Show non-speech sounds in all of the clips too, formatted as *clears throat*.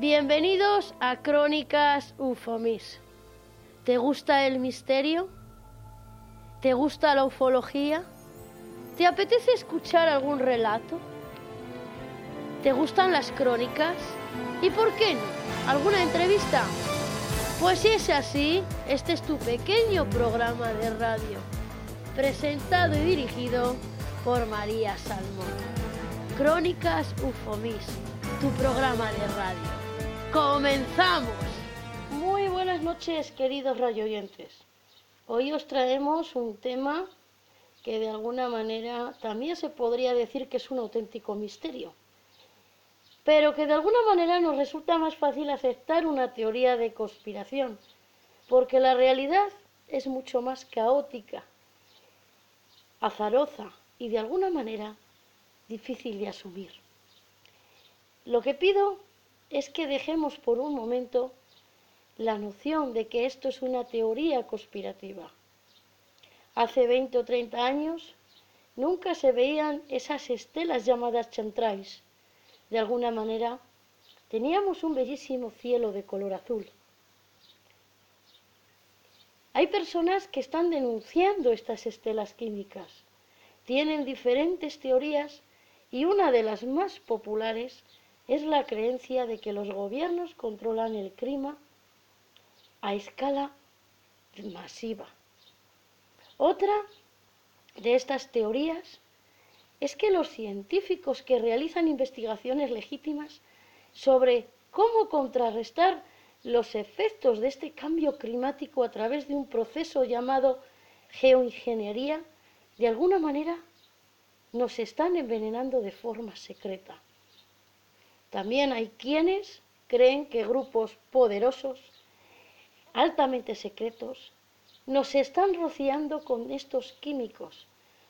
Bienvenidos a Crónicas Ufomis. ¿Te gusta el misterio? ¿Te gusta la ufología? ¿Te apetece escuchar algún relato? ¿Te gustan las crónicas? ¿Y por qué no? ¿Alguna entrevista? Pues si es así, este es tu pequeño programa de radio, presentado y dirigido por María Salmón. Crónicas Ufomis, tu programa de radio. ¡Comenzamos! Muy buenas noches, queridos radioyentes. Hoy os traemos un tema que de alguna manera también se podría decir que es un auténtico misterio, pero que de alguna manera nos resulta más fácil aceptar una teoría de conspiración, porque la realidad es mucho más caótica, azarosa y de alguna manera difícil de asumir. Lo que pido es que dejemos por un momento la noción de que esto es una teoría conspirativa. Hace 20 o 30 años nunca se veían esas estelas llamadas chantrais. De alguna manera teníamos un bellísimo cielo de color azul. Hay personas que están denunciando estas estelas químicas. Tienen diferentes teorías y una de las más populares es la creencia de que los gobiernos controlan el clima a escala masiva. Otra de estas teorías es que los científicos que realizan investigaciones legítimas sobre cómo contrarrestar los efectos de este cambio climático a través de un proceso llamado geoingeniería, de alguna manera nos están envenenando de forma secreta. También hay quienes creen que grupos poderosos, altamente secretos, nos están rociando con estos químicos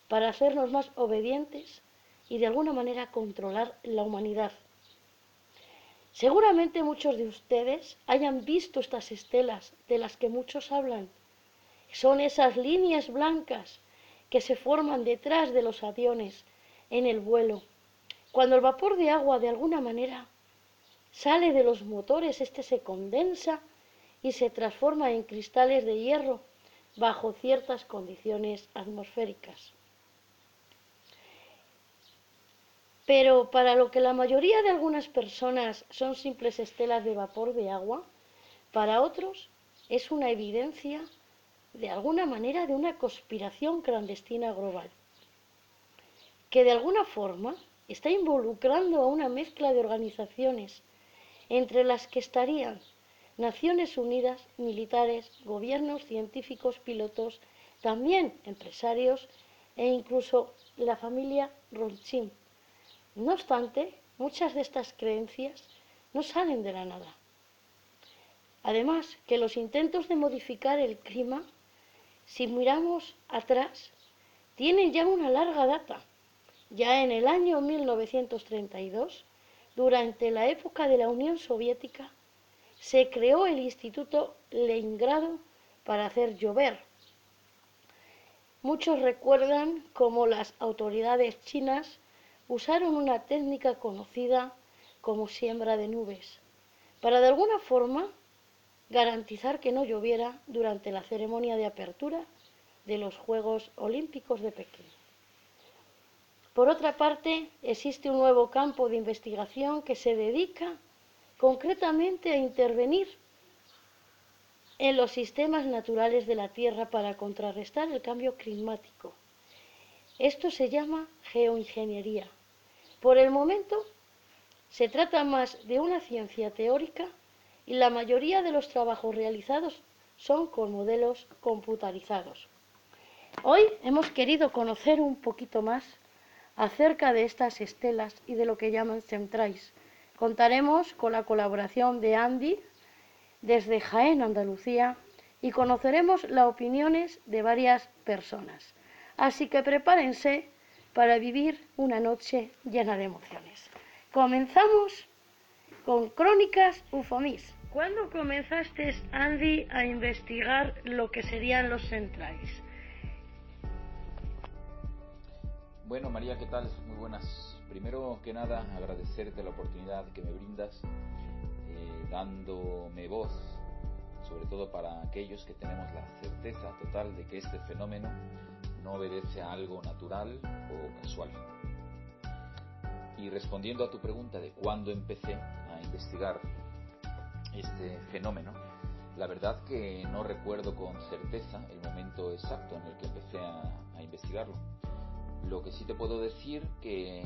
para hacernos más obedientes y de alguna manera controlar la humanidad. Seguramente muchos de ustedes hayan visto estas estelas de las que muchos hablan. Son esas líneas blancas que se forman detrás de los aviones en el vuelo cuando el vapor de agua de alguna manera sale de los motores, este se condensa y se transforma en cristales de hierro bajo ciertas condiciones atmosféricas. Pero para lo que la mayoría de algunas personas son simples estelas de vapor de agua, para otros es una evidencia de alguna manera de una conspiración clandestina global, que de alguna forma está involucrando a una mezcla de organizaciones, entre las que estarían Naciones Unidas, militares, gobiernos, científicos, pilotos, también empresarios e incluso la familia Rothschild. No obstante, muchas de estas creencias no salen de la nada. Además, que los intentos de modificar el clima, si miramos atrás, tienen ya una larga data. Ya en el año 1932, durante la época de la Unión Soviética, se creó el Instituto Leningrado para hacer llover. Muchos recuerdan cómo las autoridades chinas usaron una técnica conocida como siembra de nubes, para de alguna forma garantizar que no lloviera durante la ceremonia de apertura de los Juegos Olímpicos de Pekín. Por otra parte, existe un nuevo campo de investigación que se dedica concretamente a intervenir en los sistemas naturales de la Tierra para contrarrestar el cambio climático. Esto se llama geoingeniería. Por el momento, se trata más de una ciencia teórica y la mayoría de los trabajos realizados son con modelos computarizados. Hoy hemos querido conocer un poquito más acerca de estas estelas y de lo que llaman centrais. Contaremos con la colaboración de Andy desde Jaén, Andalucía, y conoceremos las opiniones de varias personas. Así que prepárense para vivir una noche llena de emociones. Comenzamos con Crónicas Ufomis. ¿Cuándo comenzaste, Andy, a investigar lo que serían los centrais? Bueno, María, ¿qué tal? Muy buenas. Primero que nada, agradecerte la oportunidad que me brindas. Eh, dándome voz, sobre todo para aquellos que tenemos la certeza total de que este fenómeno no obedece a algo natural o casual. Y respondiendo a tu pregunta de cuándo empecé a investigar este fenómeno, la verdad que no recuerdo con certeza el momento exacto en el que empecé a, investigarlo. Lo que sí te puedo decir que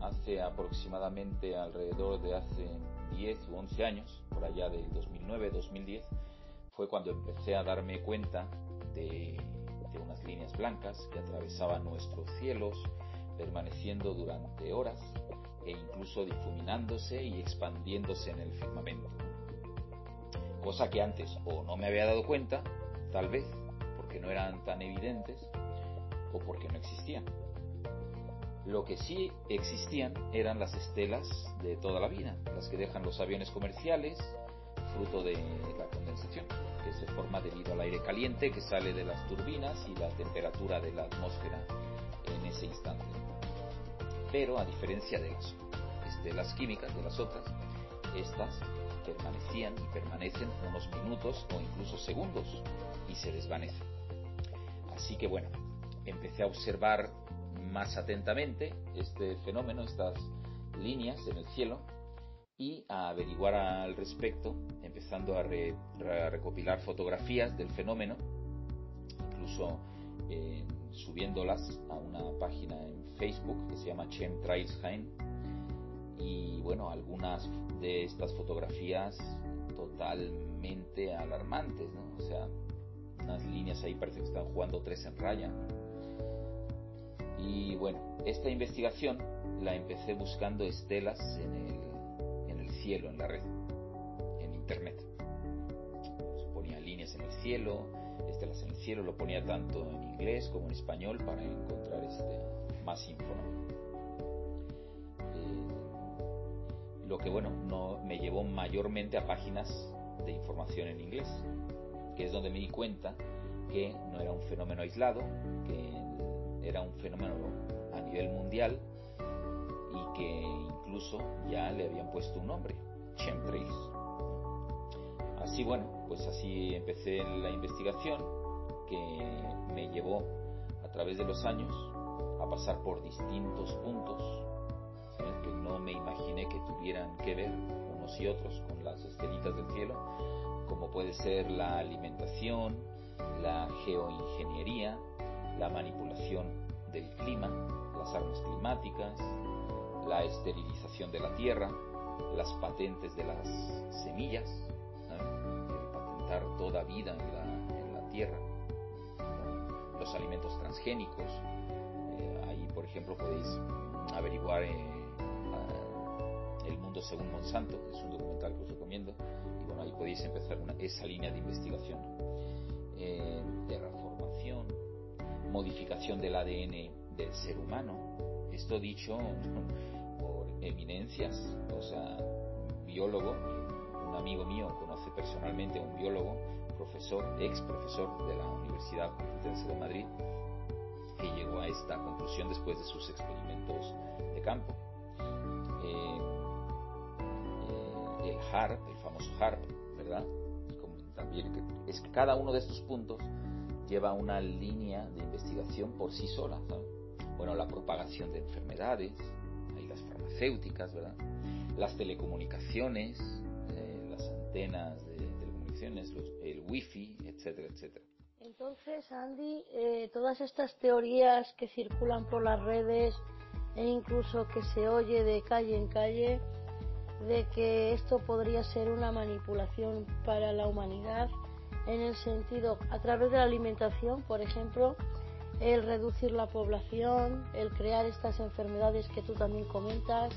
hace aproximadamente alrededor de hace 10 u 11 años, por allá del 2009-2010, fue cuando empecé a darme cuenta de, de unas líneas blancas que atravesaban nuestros cielos, permaneciendo durante horas e incluso difuminándose y expandiéndose en el firmamento cosa que antes o no me había dado cuenta, tal vez porque no eran tan evidentes o porque no existían. Lo que sí existían eran las estelas de toda la vida, las que dejan los aviones comerciales, fruto de la condensación, que se forma debido al aire caliente que sale de las turbinas y la temperatura de la atmósfera en ese instante. Pero a diferencia de las estelas químicas, de las otras, estas permanecían y permanecen unos minutos o incluso segundos y se desvanecen. Así que bueno, empecé a observar más atentamente este fenómeno, estas líneas en el cielo y a averiguar al respecto, empezando a, recopilar fotografías del fenómeno, incluso eh, subiéndolas a una página en Facebook que se llama Chemtrailsheim y bueno, algunas de estas fotografías totalmente alarmantes, ¿no? O sea, unas líneas ahí parece que están jugando tres en raya. Y bueno, esta investigación la empecé buscando estelas en el, cielo, en la red, en internet. Ponía líneas en el cielo, estelas en el cielo, lo ponía tanto en inglés como en español para encontrar este, más información. lo que bueno, no, me llevó mayormente a páginas de información en inglés, que es donde me di cuenta que no era un fenómeno aislado, que era un fenómeno a nivel mundial y que incluso ya le habían puesto un nombre, chemtrails. Así bueno, pues así empecé la investigación que me llevó a través de los años a pasar por distintos puntos que no me imaginé que tuvieran que ver unos y otros con las estrellitas del cielo, como puede ser la alimentación, la geoingeniería, la manipulación del clima, las armas climáticas, la esterilización de la tierra, las patentes de las semillas, el patentar toda vida en la, tierra, los alimentos transgénicos. Eh, ahí, por ejemplo, podéis averiguar eh, el mundo según Monsanto, es un documental que os recomiendo, y bueno, ahí podéis empezar esa línea de investigación. Eh, modificación del ADN del ser humano, esto dicho por eminencias, o sea, biólogo, un amigo mío conoce personalmente a un biólogo, profesor, ex profesor de la Universidad Complutense de Madrid, que llegó a esta conclusión después de sus experimentos de campo. Eh, el HARP, el famoso HARP, ¿verdad? También es que cada uno de estos puntos lleva una línea de investigación por sí sola. Bueno, la propagación de enfermedades, hay las farmacéuticas, ¿verdad? Las telecomunicaciones, eh, las antenas de telecomunicaciones, el wifi, etcétera, etcétera. Entonces, Andy, eh, todas estas teorías que circulan por las redes e incluso que se oye de calle en calle, de que esto podría ser una manipulación para la humanidad en el sentido a través de la alimentación, por ejemplo, el reducir la población, el crear estas enfermedades que tú también comentas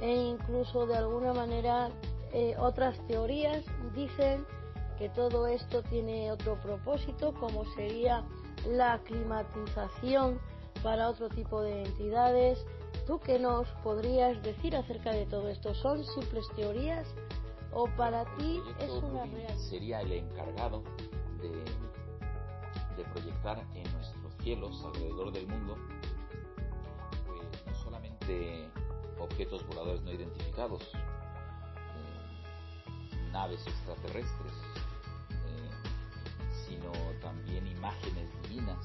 e incluso de alguna manera eh, otras teorías dicen que todo esto tiene otro propósito como sería la climatización para otro tipo de entidades ¿Tú qué nos podrías decir acerca de todo esto? ¿Son simples teorías o para ti es una realidad? Sería el encargado de, de proyectar en nuestros cielos alrededor del mundo pues, no solamente objetos voladores no identificados, eh, naves extraterrestres, eh, sino también imágenes divinas,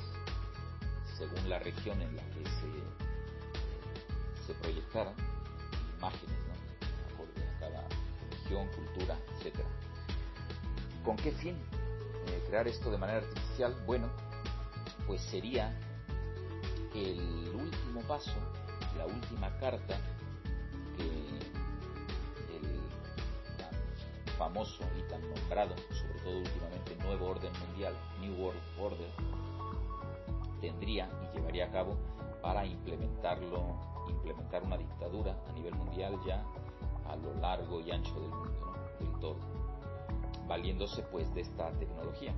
según la región en la que se, se proyectaran, imágenes, ¿no? Cultura, etc. ¿Con qué fin eh, crear esto de manera artificial? Bueno, pues sería el último paso, la última carta que el tan famoso y tan nombrado, sobre todo últimamente, nuevo orden mundial, New World Order, tendría y llevaría a cabo para implementarlo, implementar una dictadura a nivel mundial ya a lo largo y ancho del mundo, del todo, valiéndose pues de esta tecnología.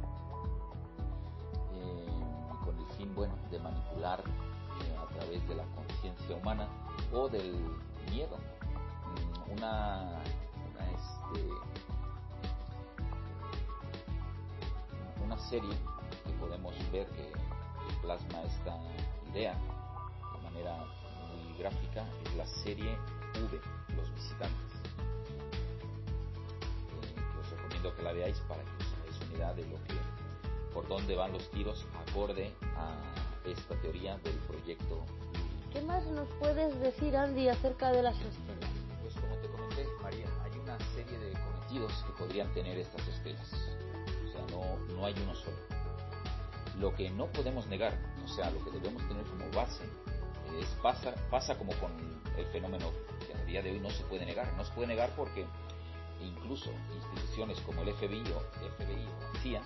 Con el fin bueno de manipular eh, a través de la conciencia humana o del miedo. Mm, una, una, este, una serie que podemos ver que plasma esta idea de manera muy gráfica es la serie V, Los Visitantes, eh, os recomiendo que la veáis para que os hagáis una idea de lo que por dónde van los tiros acorde a esta teoría del proyecto. ¿Qué más nos puedes decir, Andy, acerca de las estrellas? Pues como te comenté, María, hay una serie de cometidos que podrían tener estas estrellas. O sea, no, no hay uno solo. Lo que no podemos negar, o sea, lo que debemos tener como base, pasa, pasa como con el fenómeno que a día de hoy no se puede negar. No se puede negar porque incluso instituciones como el FBI o FBI o CIA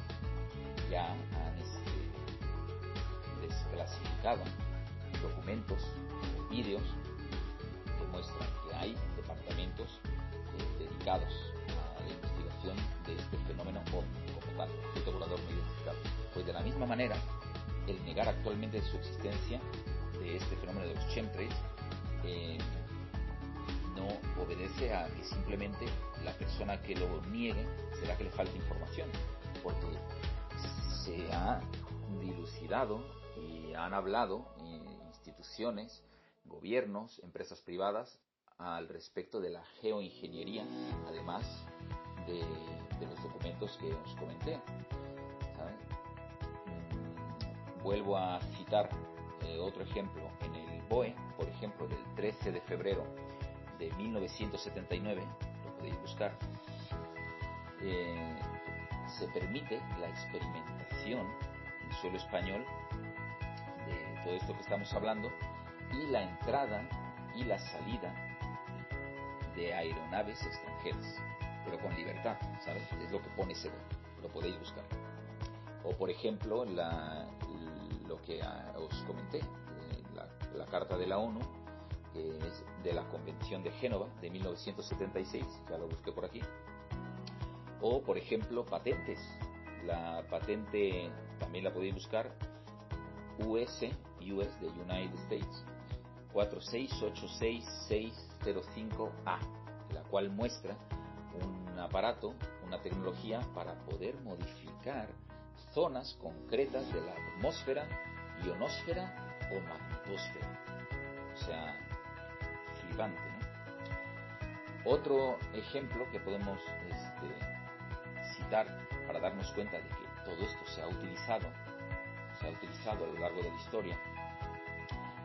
ya han este, desclasificado documentos, vídeos que muestran que hay departamentos eh, dedicados a la investigación de este fenómeno como tal, volador no identificado. Pues de la misma manera, el negar actualmente su existencia de este fenómeno de los chemtrails eh, no obedece a que simplemente la persona que lo niegue será que le falta información, porque se ha dilucidado y han hablado instituciones, gobiernos, empresas privadas al respecto de la geoingeniería, además de, los documentos que os comenté. Mm, vuelvo a citar eh, otro ejemplo. En el BOE, por ejemplo, del 13 de febrero de 1979, lo podéis buscar, eh, se permite la experimentación en suelo español de todo esto que estamos hablando y la entrada y la salida de aeronaves extranjeras, pero con libertad, ¿sabes? Es lo que pone ese lo podéis buscar. O por ejemplo, la, lo que os comenté, eh, la, la carta de la ONU, que es de la Convención de Génova de 1976, ya lo busqué por aquí, o por ejemplo patentes. La patente también la podéis buscar US, US de United States 4686605A, la cual muestra un aparato, una tecnología para poder modificar zonas concretas de la atmósfera, ionosfera o magnetosfera. O sea, flipante. Otro ejemplo que podemos este, para darnos cuenta de que todo esto se ha utilizado, se ha utilizado a lo largo de la historia,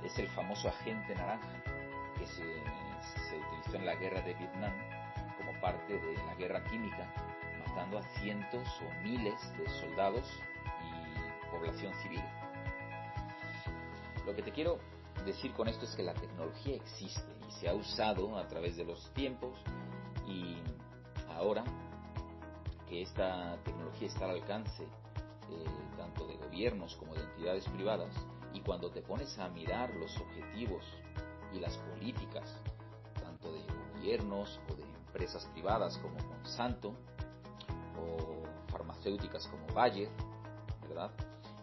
es el famoso agente naranja que se, se utilizó en la guerra de Vietnam como parte de la guerra química, matando a cientos o miles de soldados y población civil. Lo que te quiero decir con esto es que la tecnología existe y se ha usado a través de los tiempos y ahora que esta tecnología está al alcance eh, tanto de gobiernos como de entidades privadas y cuando te pones a mirar los objetivos y las políticas tanto de gobiernos o de empresas privadas como Monsanto farmacéuticas como Bayer, ¿verdad?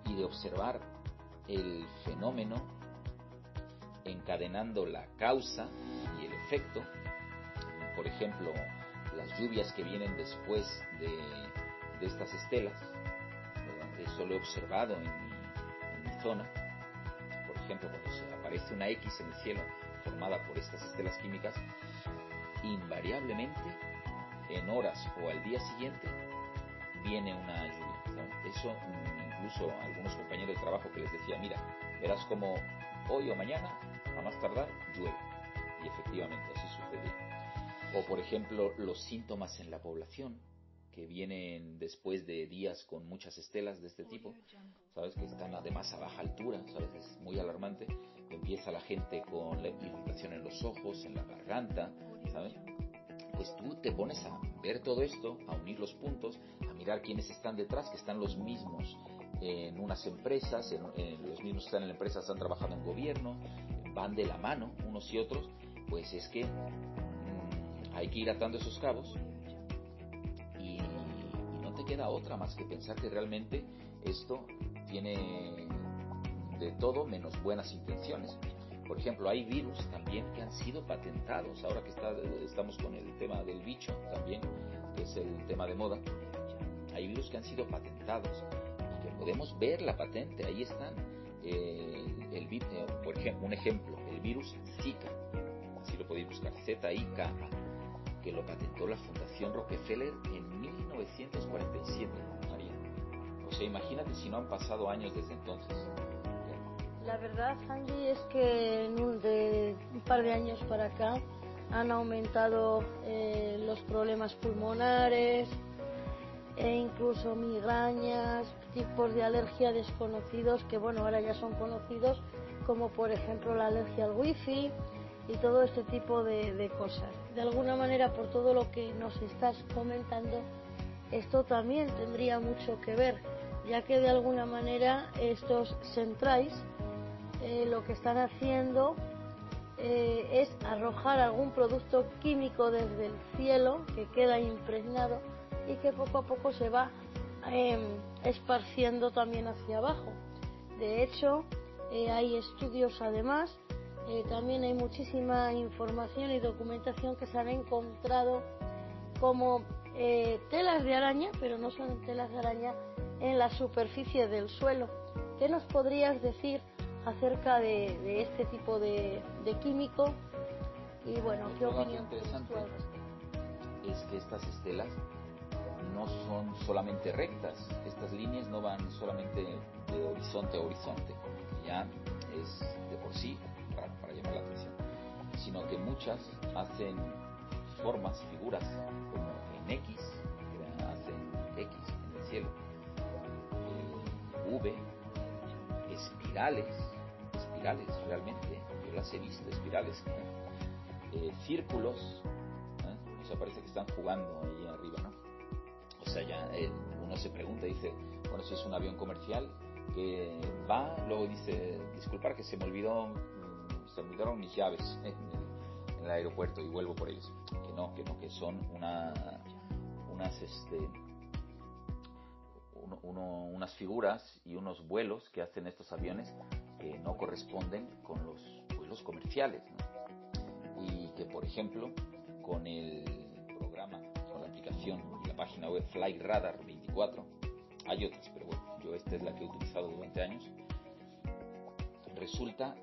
Y de observar el fenómeno encadenando la causa y el efecto, por ejemplo, las lluvias que vienen después de, estas estelas. Eso lo he observado en mi, zona. Por ejemplo, cuando aparece una X en el cielo formada por estas estelas químicas, invariablemente en horas o al día siguiente viene una lluvia. Eso mm, incluso algunos compañeros de trabajo que les decía, mira, verás como hoy o mañana, a más tardar, llueve. Y efectivamente así sucede. O por ejemplo, los síntomas en la población que vienen después de días con muchas estelas de este tipo, sabes que están además a baja altura, sabes es muy alarmante. Empieza la gente con la irritación en los ojos, en la garganta, ¿sabes? Pues tú te pones a ver todo esto, a unir los puntos, a mirar quiénes están detrás, que están los mismos en unas empresas, en, los mismos que están en empresas están trabajando en gobierno, van de la mano unos y otros, pues es que mm, hay que ir atando esos cabos y, no te queda otra más que pensar que realmente esto tiene de todo menos buenas intenciones. Por ejemplo, hay virus también que han sido patentados, ahora que está, estamos con el tema del bicho también, que es el tema de moda, hay virus que han sido patentados podemos ver la patente, ahí están. Eh, el, eh, por ejemplo, un ejemplo, el virus Zika, así lo podéis buscar, Z-I-K, que lo patentó la Fundación Rockefeller en 1947, María. O sea, imagínate si no han pasado años desde entonces. La verdad, Andy, es que en un, de un par de años para acá han aumentado eh, los problemas pulmonares, e incluso migrañas, tipos de alergia desconocidos que bueno, ahora ya son conocidos, como por ejemplo la alergia al wifi y todo este tipo de, de cosas. De alguna manera, por todo lo que nos estás comentando, esto también tendría mucho que ver, ya que de alguna manera estos centrais eh, lo que están haciendo eh, es arrojar algún producto químico desde el cielo que queda impregnado y que poco a poco se va em, esparciendo también hacia abajo. De hecho, eh, hay estudios además, también hay muchísima información y documentación que se han encontrado como telas de araña, pero no son telas de araña, en la superficie del suelo. ¿Qué nos podrías decir acerca de, este tipo de, químico? Y bueno, ¿qué opinión tienes Es que estas estelas no son solamente rectas, estas líneas no van solamente de horizonte a horizonte, ya es de por sí raro para llamar la atención, sino que muchas hacen formas, figuras, como en X, que hacen X en el cielo, V, espirales, espirales realmente, yo las he visto, espirales, eh, círculos, ¿eh? o sea, parece que están jugando ahí arriba, ¿no? O sea, ya uno se pregunta, dice, bueno, si es un avión comercial que va, luego dice, disculpar que se me olvidó, mm, se me olvidaron mis llaves *laughs* en el, aeropuerto y vuelvo por ellos. Que no, que no, que son una, unas, este, unas figuras y unos vuelos que hacen estos aviones que no corresponden con los vuelos comerciales. Y que, por ejemplo, con el programa, con la aplicación página web Radar 24. Hay otras, pero bueno, yo esta es la que he utilizado durante años. Resulta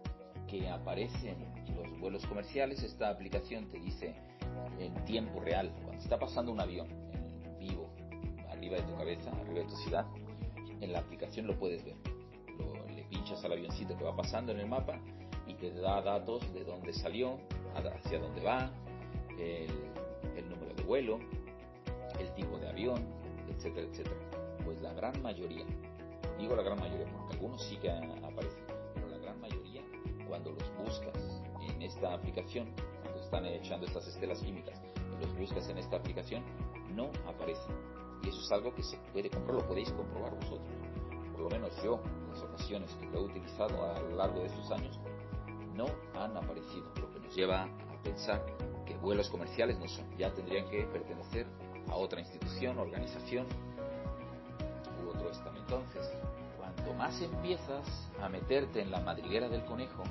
que aparecen los vuelos comerciales, esta aplicación te dice en tiempo real, cuando está pasando un avión en vivo, arriba de tu cabeza, arriba de tu ciudad, en la aplicación lo puedes ver. Pinchas al avioncito que va pasando en el mapa y te da datos de dónde salió, hacia dónde va, el número de vuelo, el tipo de avión, etcétera, etcétera. Pues la gran mayoría, digo la gran mayoría porque algunos sí que aparecen, pero la gran mayoría, cuando los buscas en esta aplicación, cuando están echando estas estelas químicas y los buscas en esta aplicación, no aparecen. Y eso es algo que se puede comprobar, lo podéis comprobar vosotros. Por lo menos yo, en las ocasiones que lo he utilizado a lo largo de estos años, no han aparecido, lo que nos lleva a pensar que vuelos comerciales no son, ya tendrían que pertenecer a otra institución, organización u otro estamento. Entonces, cuanto más empiezas a meterte en la madriguera del conejo,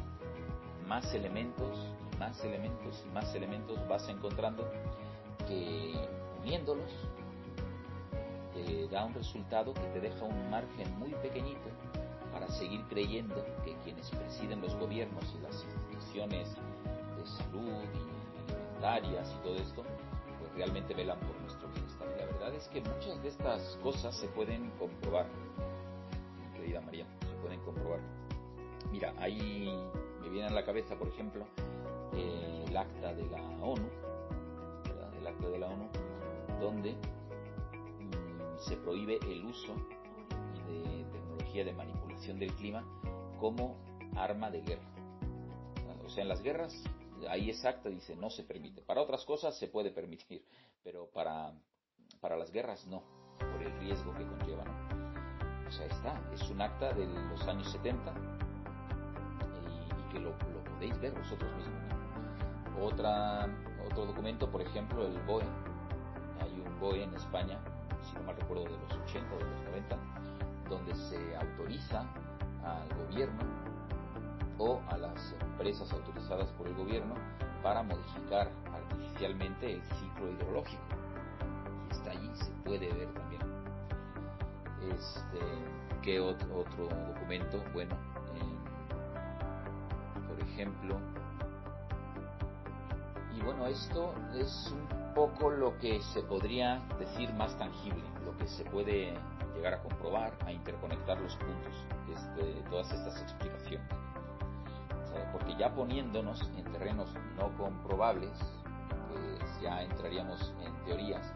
más elementos, más elementos y más elementos vas encontrando que uniéndolos da un resultado que te deja un margen muy pequeñito para seguir creyendo que quienes presiden los gobiernos y las instituciones de salud y alimentarias y todo esto realmente velan por nuestro bienestar. La verdad es que muchas de estas cosas se pueden comprobar, querida María, se pueden comprobar. Mira, ahí me viene a la cabeza, por ejemplo, el acta de la ONU, el acta de la ONU, donde se prohíbe el uso de tecnología de manipulación del clima como arma de guerra. O sea, en las guerras ahí exacta dice no se permite. Para otras cosas se puede permitir, pero para, para las guerras no, por el riesgo que conlleva. O sea, está, es un acta de los años 70 y, que lo, podéis ver vosotros mismos. Otra, otro documento, por ejemplo, el BOE. Hay un BOE en España, si no mal recuerdo, de los 80 o de los 90, donde se autoriza al gobierno o a las empresas autorizadas por el gobierno para modificar artificialmente el ciclo hidrológico. Y está allí, se puede ver también. Este, ¿Qué otro, otro documento? Bueno, por ejemplo, y bueno, esto es un poco lo que se podría decir más tangible, lo que se puede llegar a comprobar, a interconectar los puntos de todas estas explicaciones. Porque ya poniéndonos en terrenos no comprobables, pues ya entraríamos en teorías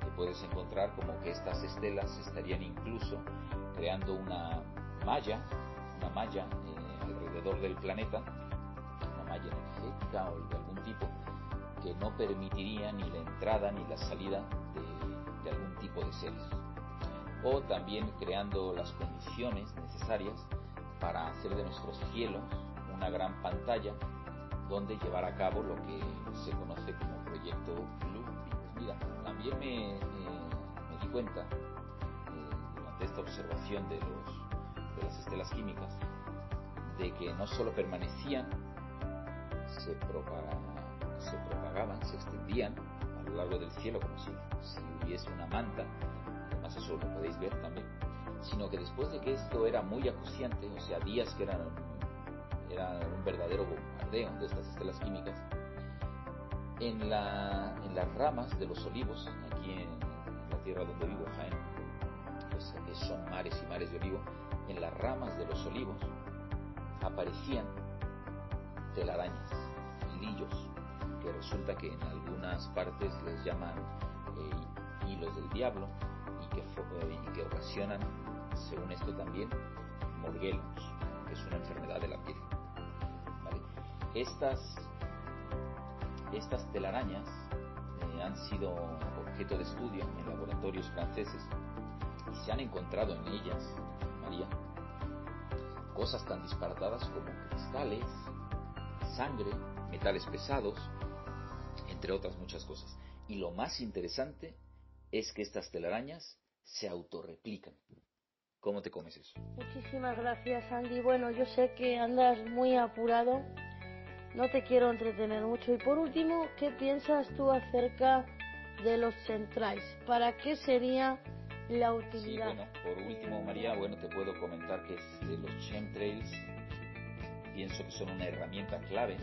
que puedes encontrar como que estas estelas estarían incluso creando una malla, una malla eh, alrededor del planeta, una malla energética o de algún tipo, que no permitiría ni la entrada ni la salida de, algún tipo de seres. O también creando las condiciones necesarias para hacer de nuestros cielos una gran pantalla donde llevar a cabo lo que se conoce como proyecto Blue. Mira, también me, di cuenta eh, durante esta observación de, de las estelas químicas de que no solo permanecían, se, se propagaban, se extendían a lo largo del cielo como si, si hubiese una manta, además eso lo podéis ver también, sino que después de que esto era muy acuciante, o sea, días que eran era un verdadero bombardeo de estas estelas químicas, en las ramas de los olivos, aquí en, la tierra donde vivo, Jaén, pues son mares y mares de olivo, en las ramas de los olivos aparecían telarañas, lillos, que resulta que en algunas partes les llaman eh, hilos del diablo y que, eh, ocasionan, según esto también, morguelos, que es una enfermedad de la piel. Estas, estas telarañas eh, han sido objeto de estudio en laboratorios franceses y se han encontrado en ellas, María, cosas tan disparatadas como cristales, sangre, metales pesados, entre otras muchas cosas. Y lo más interesante es que estas telarañas se autorreplican. ¿Cómo te comes eso? Muchísimas gracias, Andy. Bueno, yo sé que andas muy apurado no te quiero entretener mucho. Y por último, ¿qué piensas tú acerca de los centrales? ¿Para qué sería la utilidad? Sí, bueno, por último, María, bueno, te puedo comentar que los chemtrails pienso que son una herramienta clave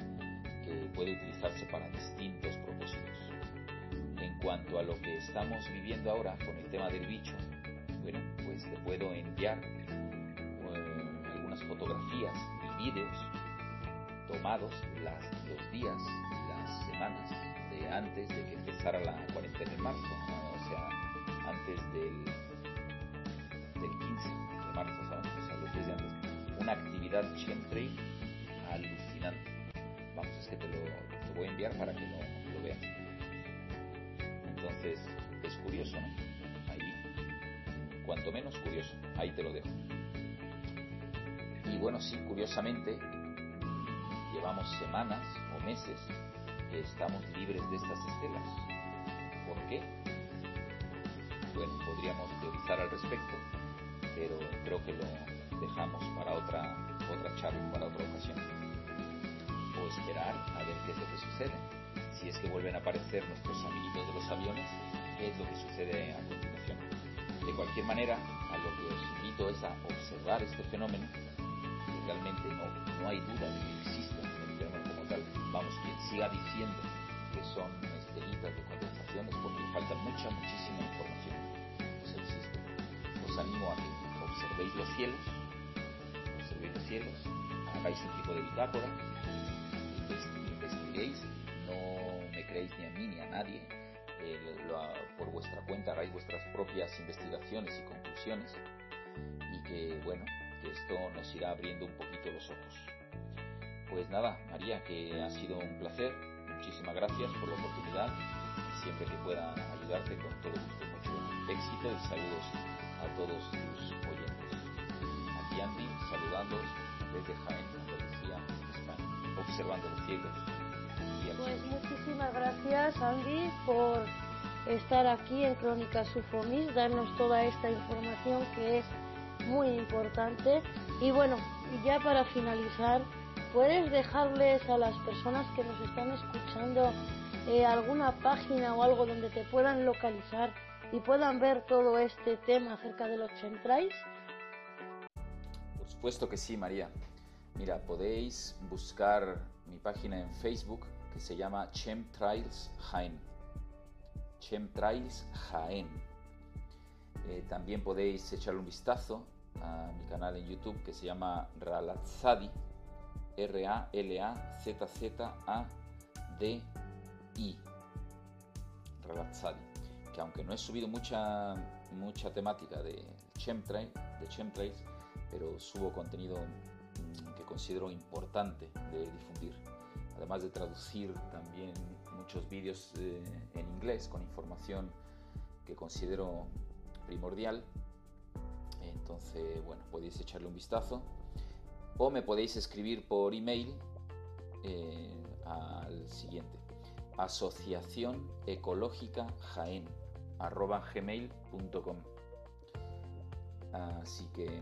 que puede utilizarse para distintos propósitos. En cuanto a lo que estamos viviendo ahora con el tema del bicho, bueno, pues te puedo enviar eh, algunas fotografías y vídeos tomados las, los días, las semanas de antes de que empezara la cuarentena en marzo, o sea, antes del, del 15 de marzo, ¿sabes? O sea, los días de antes. Una actividad chemtrail alucinante. Que te lo, te voy a enviar para que lo, lo veas. Entonces, es curioso, ¿no? Ahí, cuanto menos curioso, ahí te lo dejo. Y bueno, sí, curiosamente, llevamos semanas o meses que estamos libres de estas estelas. ¿Por qué? Bueno, podríamos teorizar al respecto, pero creo que lo dejamos para otra, otra charla, para otra ocasión. Esperar a ver qué es lo que sucede. Si es que vuelven a aparecer nuestros amiguitos de los aviones, qué es lo que sucede a continuación. De cualquier manera, a lo que os invito es a observar este fenómeno, que realmente no, no hay duda de que existe vamos, quien siga diciendo que son estelitas de condensación es porque falta mucha, muchísima información. Pues existe. Os animo a que observéis los cielos, observéis los cielos, hagáis un tipo de bitácora, no me creéis ni a mí ni a nadie, eh, por vuestra cuenta hagáis vuestras propias investigaciones y conclusiones y que, bueno, que esto nos irá abriendo un poquito los ojos. Pues nada, María, que ha sido un placer. Muchísimas gracias por la oportunidad siempre que pueda ayudarte con todo gusto. Mucho éxito y saludos a todos tus oyentes. Aquí Andy, saludándoos desde Jaén, Andalucía, España, observando los Pues muchísimas gracias Andy por estar aquí en Crónicas Sufomis, darnos toda esta información que es muy importante. Y bueno, ya para finalizar, ¿Puedes dejarles a las personas que nos están escuchando eh, alguna página o algo donde te puedan localizar y puedan ver todo este tema acerca de los chemtrails? Por supuesto que sí, María. Mira, podéis buscar mi página en Facebook que se llama Chemtrails Jaén. Chemtrails Jaén. Eh, también podéis echarle un vistazo a mi canal en YouTube que se llama Ralatzadi R-A-L-A-Z-Z-A-D-I. Ralazzadi. Que aunque no he subido mucha, mucha temática de, chemtrail, de chemtrails, pero subo contenido mm, que considero importante de difundir. Además de traducir también muchos vídeos eh, en inglés con información que considero primordial. Entonces, bueno, podéis echarle un vistazo. O me podéis escribir por email eh, al siguiente. asociación ecológica jaén gmail.com así que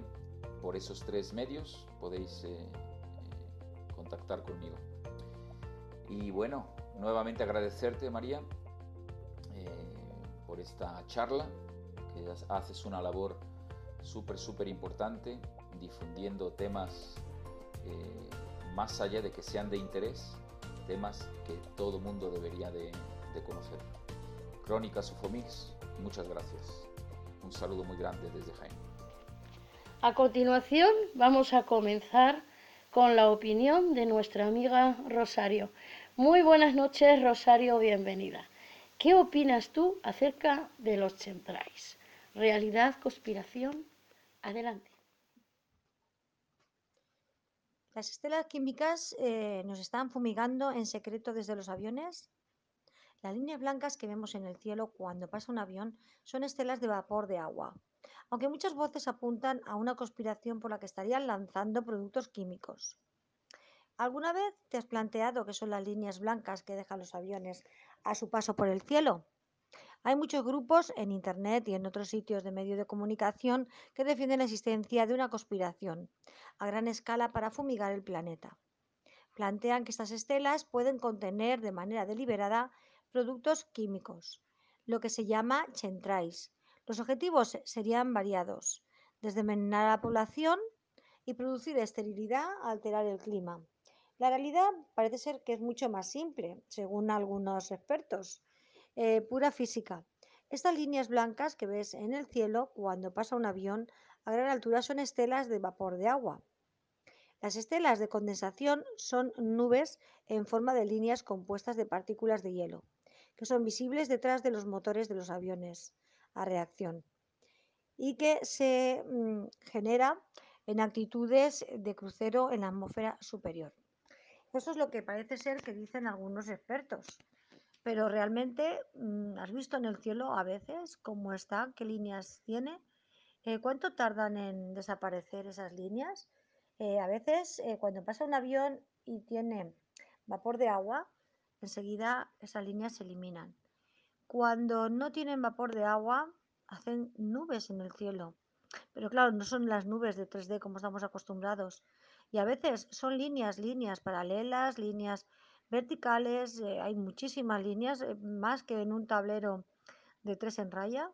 por esos tres medios podéis eh, contactar conmigo y bueno nuevamente agradecerte María por esta charla que haces una labor súper súper importante difundiendo temas eh, más allá de que sean de interés, temas que todo mundo debería de, conocer. Crónicas Ufomix, muchas gracias. Un saludo muy grande desde Jaén. A continuación vamos a comenzar con la opinión de nuestra amiga Rosario. Muy buenas noches, Rosario, bienvenida. ¿Qué opinas tú acerca de los chemtrails? ¿Realidad, conspiración? Adelante. Las estelas químicas eh, nos están fumigando en secreto desde los aviones. Las líneas blancas que vemos en el cielo cuando pasa un avión son estelas de vapor de agua, aunque muchas voces apuntan a una conspiración por la que estarían lanzando productos químicos. ¿Alguna vez te has planteado qué son las líneas blancas que dejan los aviones a su paso por el cielo? Hay muchos grupos en Internet y en otros sitios de medio de comunicación que defienden la existencia de una conspiración a gran escala para fumigar el planeta. Plantean que estas estelas pueden contener de manera deliberada productos químicos, lo que se llama chemtrails. Los objetivos serían variados, desde envenenar a la población y producir esterilidad a alterar el clima. La realidad parece ser que es mucho más simple, según algunos expertos. Eh, pura física. Estas líneas blancas que ves en el cielo cuando pasa un avión a gran altura son estelas de vapor de agua. Las estelas de condensación son nubes en forma de líneas compuestas de partículas de hielo, que son visibles detrás de los motores de los aviones a reacción y que se mm, genera en actitudes de crucero en la atmósfera superior. Eso es lo que parece ser que dicen algunos expertos. Pero realmente, mm, ¿has visto en el cielo a veces cómo está, qué líneas tiene? Eh, ¿Cuánto tardan en desaparecer esas líneas? Eh, a veces, eh, cuando pasa un avión y tiene vapor de agua, enseguida esas líneas se eliminan. Cuando no tienen vapor de agua, hacen nubes en el cielo. Pero claro, no son las nubes de 3D como estamos acostumbrados. Y a veces son líneas, líneas paralelas, líneas verticales, eh, hay muchísimas líneas, eh, más que en un tablero de tres en raya,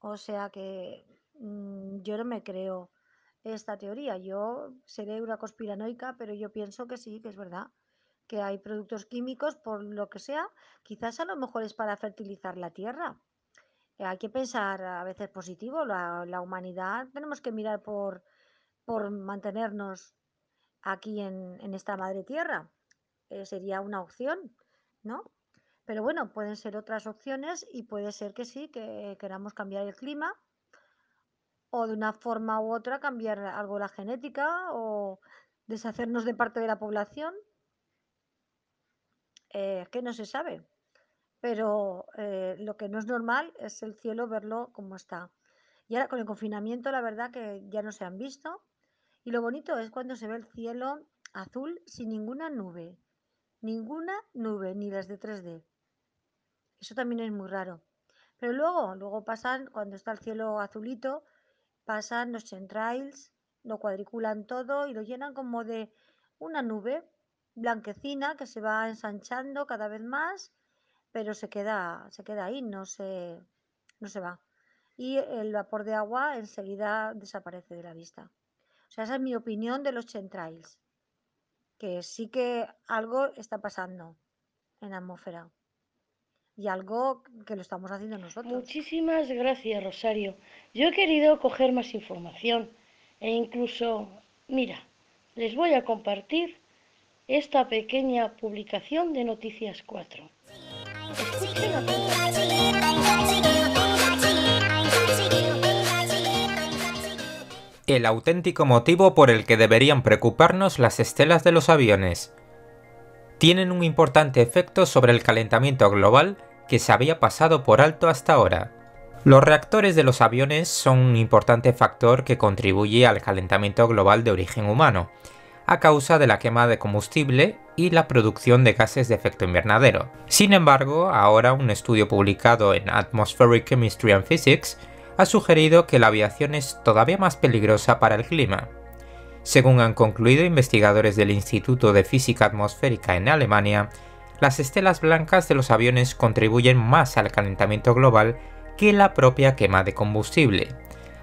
o sea que mm, yo no me creo esta teoría. Yo seré una conspiranoica, pero yo pienso que sí, que es verdad, que hay productos químicos, por lo que sea, quizás a lo mejor es para fertilizar la tierra. Eh, hay que pensar a veces positivo, la, humanidad tenemos que mirar por, por mantenernos aquí en, esta madre tierra. Eh, sería una opción, ¿no? Pero bueno, pueden ser otras opciones y puede ser que sí, que queramos cambiar el clima o de una forma u otra cambiar algo la genética o deshacernos de parte de la población. Eh, que no se sabe. Pero eh, lo que no es normal es el cielo verlo como está. Y ahora con el confinamiento, la verdad que ya no se han visto. Y lo bonito es cuando se ve el cielo azul sin ninguna nube. Ninguna nube, ni las de 3D. Eso también es muy raro. Pero luego, luego pasan, cuando está el cielo azulito, pasan los centrales, lo cuadriculan todo y lo llenan como de una nube blanquecina que se va ensanchando cada vez más, pero se queda, se queda ahí, no se, no se va. Y el vapor de agua enseguida desaparece de la vista. O sea, esa es mi opinión de los centrales, que sí que algo está pasando en la atmósfera y algo que lo estamos haciendo nosotros. Muchísimas gracias, Rosario. Yo he querido coger más información e incluso, mira, les voy a compartir esta pequeña publicación de Noticias 4. El auténtico motivo por el que deberían preocuparnos las estelas de los aviones. Tienen un importante efecto sobre el calentamiento global que se había pasado por alto hasta ahora. Los reactores de los aviones son un importante factor que contribuye al calentamiento global de origen humano, a causa de la quema de combustible y la producción de gases de efecto invernadero. Sin embargo, ahora un estudio publicado en Atmospheric Chemistry and Physics ha sugerido que la aviación es todavía más peligrosa para el clima. Según han concluido investigadores del Instituto de Física Atmosférica en Alemania, las estelas blancas de los aviones contribuyen más al calentamiento global que la propia quema de combustible.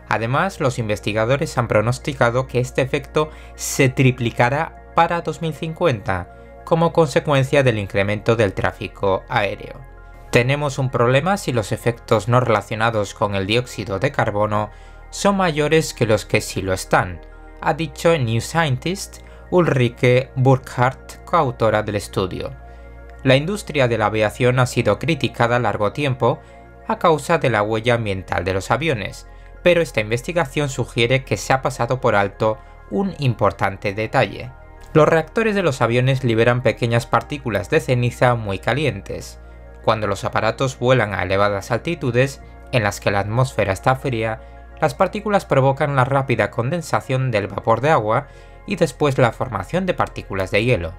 Además, los investigadores han pronosticado que este efecto se triplicará para 2050 como consecuencia del incremento del tráfico aéreo. Tenemos un problema si los efectos no relacionados con el dióxido de carbono son mayores que los que sí lo están, ha dicho en New Scientist Ulrike Burkhardt, coautora del estudio. La industria de la aviación ha sido criticada largo tiempo a causa de la huella ambiental de los aviones, pero esta investigación sugiere que se ha pasado por alto un importante detalle. Los reactores de los aviones liberan pequeñas partículas de ceniza muy calientes. Cuando los aparatos vuelan a elevadas altitudes, en las que la atmósfera está fría, las partículas provocan la rápida condensación del vapor de agua y después la formación de partículas de hielo.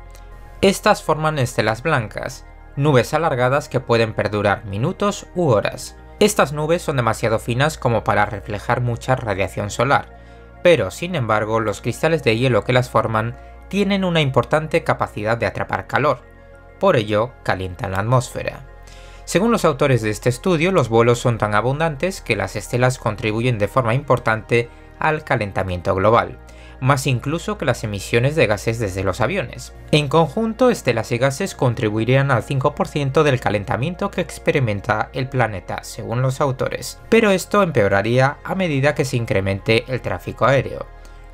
Estas forman estelas blancas, nubes alargadas que pueden perdurar minutos u horas. Estas nubes son demasiado finas como para reflejar mucha radiación solar, pero sin embargo los cristales de hielo que las forman tienen una importante capacidad de atrapar calor, por ello calientan la atmósfera. Según los autores de este estudio, los vuelos son tan abundantes que las estelas contribuyen de forma importante al calentamiento global más incluso que las emisiones de gases desde los aviones. En conjunto, estelas y gases contribuirían al 5% del calentamiento que experimenta el planeta, según los autores, pero esto empeoraría a medida que se incremente el tráfico aéreo.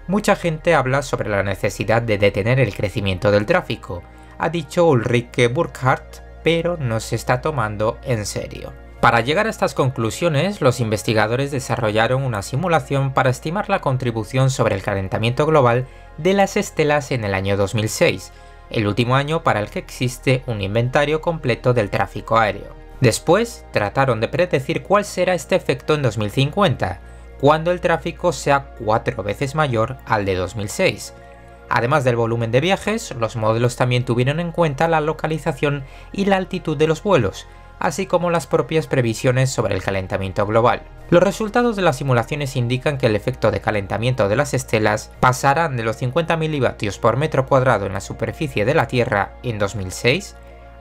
Mucha gente habla sobre la necesidad de detener el crecimiento del tráfico, ha dicho Ulrike Burkhardt, pero no se está tomando en serio. Para llegar a estas conclusiones, los investigadores desarrollaron una simulación para estimar la contribución sobre el calentamiento global de las estelas en el año 2006, el último año para el que existe un inventario completo del tráfico aéreo. Después, trataron de predecir cuál será este efecto en 2050, cuando el tráfico sea cuatro veces mayor al de 2006. Además del volumen de viajes, los modelos también tuvieron en cuenta la localización y la altitud de los vuelos, así como las propias previsiones sobre el calentamiento global. Los resultados de las simulaciones indican que el efecto de calentamiento de las estelas pasarán de los 50 milivatios por metro cuadrado en la superficie de la Tierra en 2006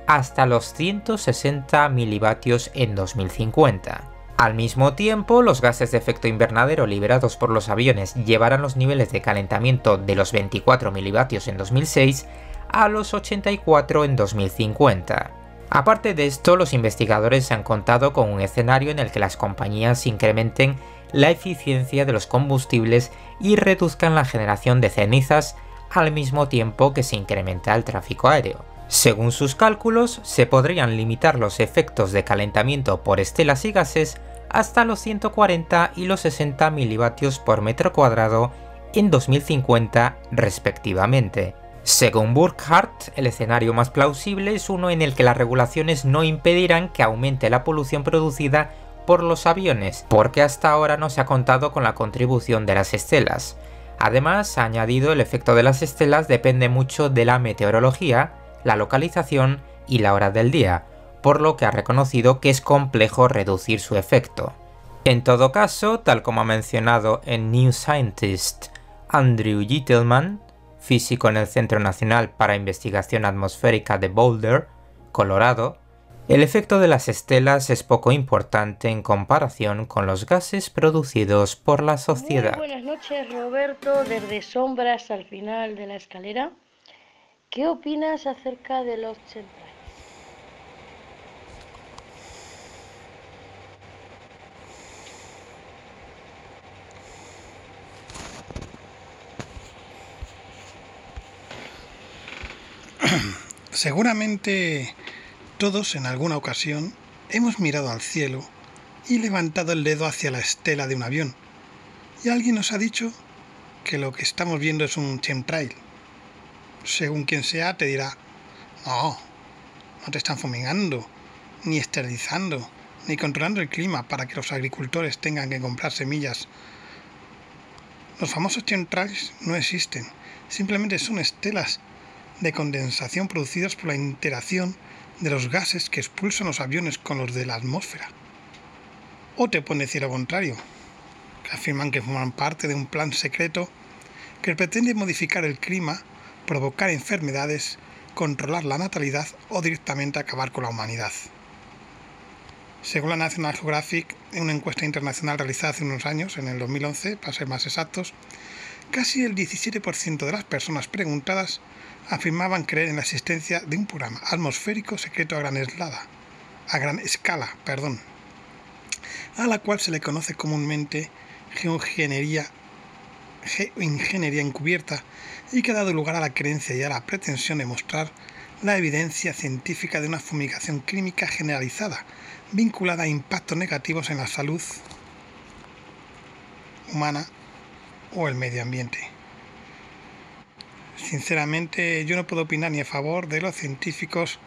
hasta los 160 milivatios en 2050. Al mismo tiempo, los gases de efecto invernadero liberados por los aviones llevarán los niveles de calentamiento de los 24 milivatios en 2006 a los 84 en 2050. Aparte de esto, los investigadores se han contado con un escenario en el que las compañías incrementen la eficiencia de los combustibles y reduzcan la generación de cenizas al mismo tiempo que se incrementa el tráfico aéreo. Según sus cálculos, se podrían limitar los efectos de calentamiento por estelas y gases hasta los 140 y los 60 milivatios por metro cuadrado en 2050 respectivamente. Según Burkhardt, el escenario más plausible es uno en el que las regulaciones no impedirán que aumente la polución producida por los aviones, porque hasta ahora no se ha contado con la contribución de las estelas. Además, ha añadido el efecto de las estelas depende mucho de la meteorología, la localización y la hora del día, por lo que ha reconocido que es complejo reducir su efecto. En todo caso, tal como ha mencionado en New Scientist Andrew Gittelman, físico en el Centro Nacional para Investigación Atmosférica de Boulder, Colorado, el efecto de las estelas es poco importante en comparación con los gases producidos por la sociedad. buenas noches, Roberto, desde Sombras al final de la escalera. ¿Qué opinas acerca de los chemtrails? *clears throat* Seguramente todos en alguna ocasión hemos mirado al cielo y levantado el dedo hacia la estela de un avión. Y alguien nos ha dicho que lo que estamos viendo es un chemtrail según quien sea, te dirá, no, no te están fumigando, ni esterilizando, ni controlando el clima para que los agricultores tengan que comprar semillas. Los famosos chemtrails no existen, simplemente son estelas de condensación producidas por la interacción de los gases que expulsan los aviones con los de la atmósfera. O te pueden decir lo contrario, que afirman que forman parte de un plan secreto que pretende modificar el clima provocar enfermedades, controlar la natalidad o directamente acabar con la humanidad. Según la National Geographic, en una encuesta internacional realizada hace unos años, en el 2011, para ser más exactos, casi el 17% de las personas preguntadas afirmaban creer en la existencia de un programa atmosférico secreto a gran escala, a gran escala, perdón, a la cual se le conoce comúnmente geoingeniería, geoingeniería encubierta y que ha dado lugar a la creencia y a la pretensión de mostrar la evidencia científica de una fumigación química generalizada vinculada a impactos negativos en la salud humana o el medio ambiente. Sinceramente yo no puedo opinar ni a favor de los científicos,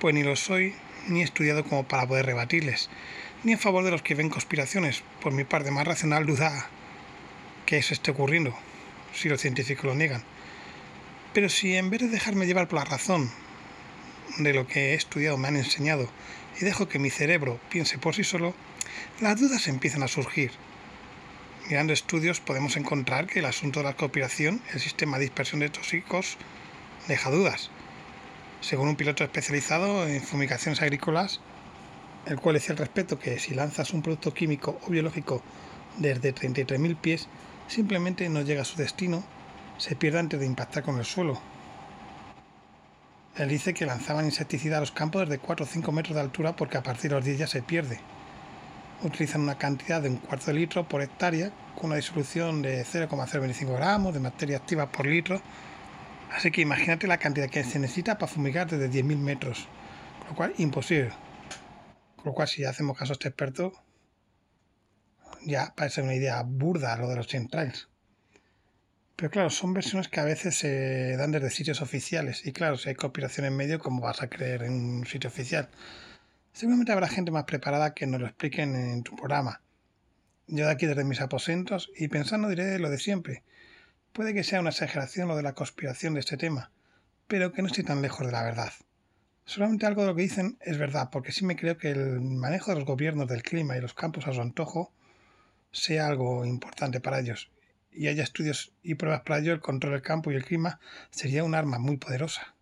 pues ni lo soy ni he estudiado como para poder rebatirles, ni a favor de los que ven conspiraciones, por mi parte más racional duda que eso esté ocurriendo, si los científicos lo niegan. Pero si en vez de dejarme llevar por la razón de lo que he estudiado me han enseñado y dejo que mi cerebro piense por sí solo, las dudas empiezan a surgir. Mirando estudios podemos encontrar que el asunto de la cooperación, el sistema de dispersión de tóxicos, deja dudas. Según un piloto especializado en fumigaciones agrícolas, el cual decía al respecto que si lanzas un producto químico o biológico desde 33.000 pies, simplemente no llega a su destino se pierde antes de impactar con el suelo. Él dice que lanzaban insecticida a los campos desde 4 o 5 metros de altura porque a partir de los 10 ya se pierde. Utilizan una cantidad de un cuarto de litro por hectárea con una disolución de 0,025 gramos de materia activa por litro. Así que imagínate la cantidad que se necesita para fumigar desde 10.000 metros. Con lo cual, imposible. Con lo cual, si hacemos caso a este experto, ya parece una idea burda lo de los chemtrails. Pero claro, son versiones que a veces se dan desde sitios oficiales. Y claro, si hay conspiración en medio, ¿cómo vas a creer en un sitio oficial? Seguramente habrá gente más preparada que nos lo expliquen en tu programa. Yo de aquí desde mis aposentos y pensando diré lo de siempre. Puede que sea una exageración lo de la conspiración de este tema, pero que no estoy tan lejos de la verdad. Solamente algo de lo que dicen es verdad, porque sí me creo que el manejo de los gobiernos del clima y los campos a su antojo sea algo importante para ellos y haya estudios y pruebas para ello, el control del campo y el clima sería un arma muy poderosa.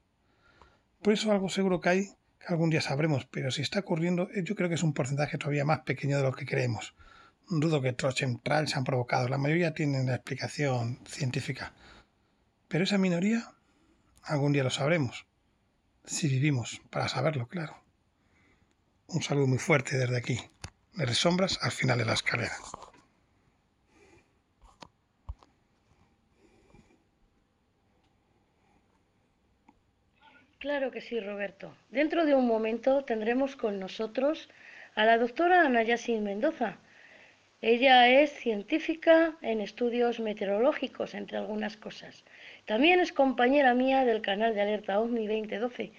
Por eso algo seguro que hay, que algún día sabremos, pero si está ocurriendo, eh, yo creo que es un porcentaje todavía más pequeño de lo que creemos. Dudo que chemtrails se han provocado, la mayoría tienen la explicación científica. Pero esa minoría Algún día lo sabremos. Si vivimos para saberlo, claro. Un saludo muy fuerte desde aquí, de sombras al final de la escalera. Claro que sí, Roberto. Dentro de un momento tendremos con nosotros a la doctora Ana Yasin Mendoza. Ella es científica en estudios meteorológicos, entre algunas cosas. También es compañera mía del canal de Alerta OVNI 2012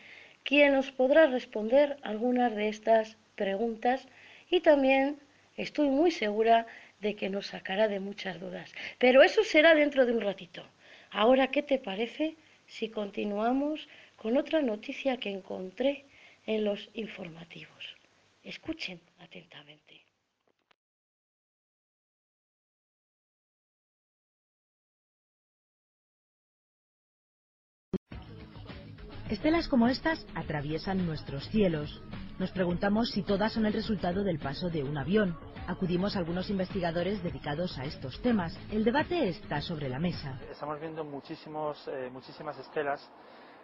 quien nos podrá responder algunas de estas preguntas y también estoy muy segura de que nos sacará de muchas dudas. Pero eso será dentro de un ratito. Ahora, ¿qué te parece si continuamos con otra noticia que encontré en los informativos? Escuchen atentamente. Estelas como estas atraviesan nuestros cielos. Nos preguntamos si todas son el resultado del paso de un avión. Acudimos a algunos investigadores dedicados a estos temas. El debate está sobre la mesa. Estamos viendo muchísimos, eh, muchísimas estelas,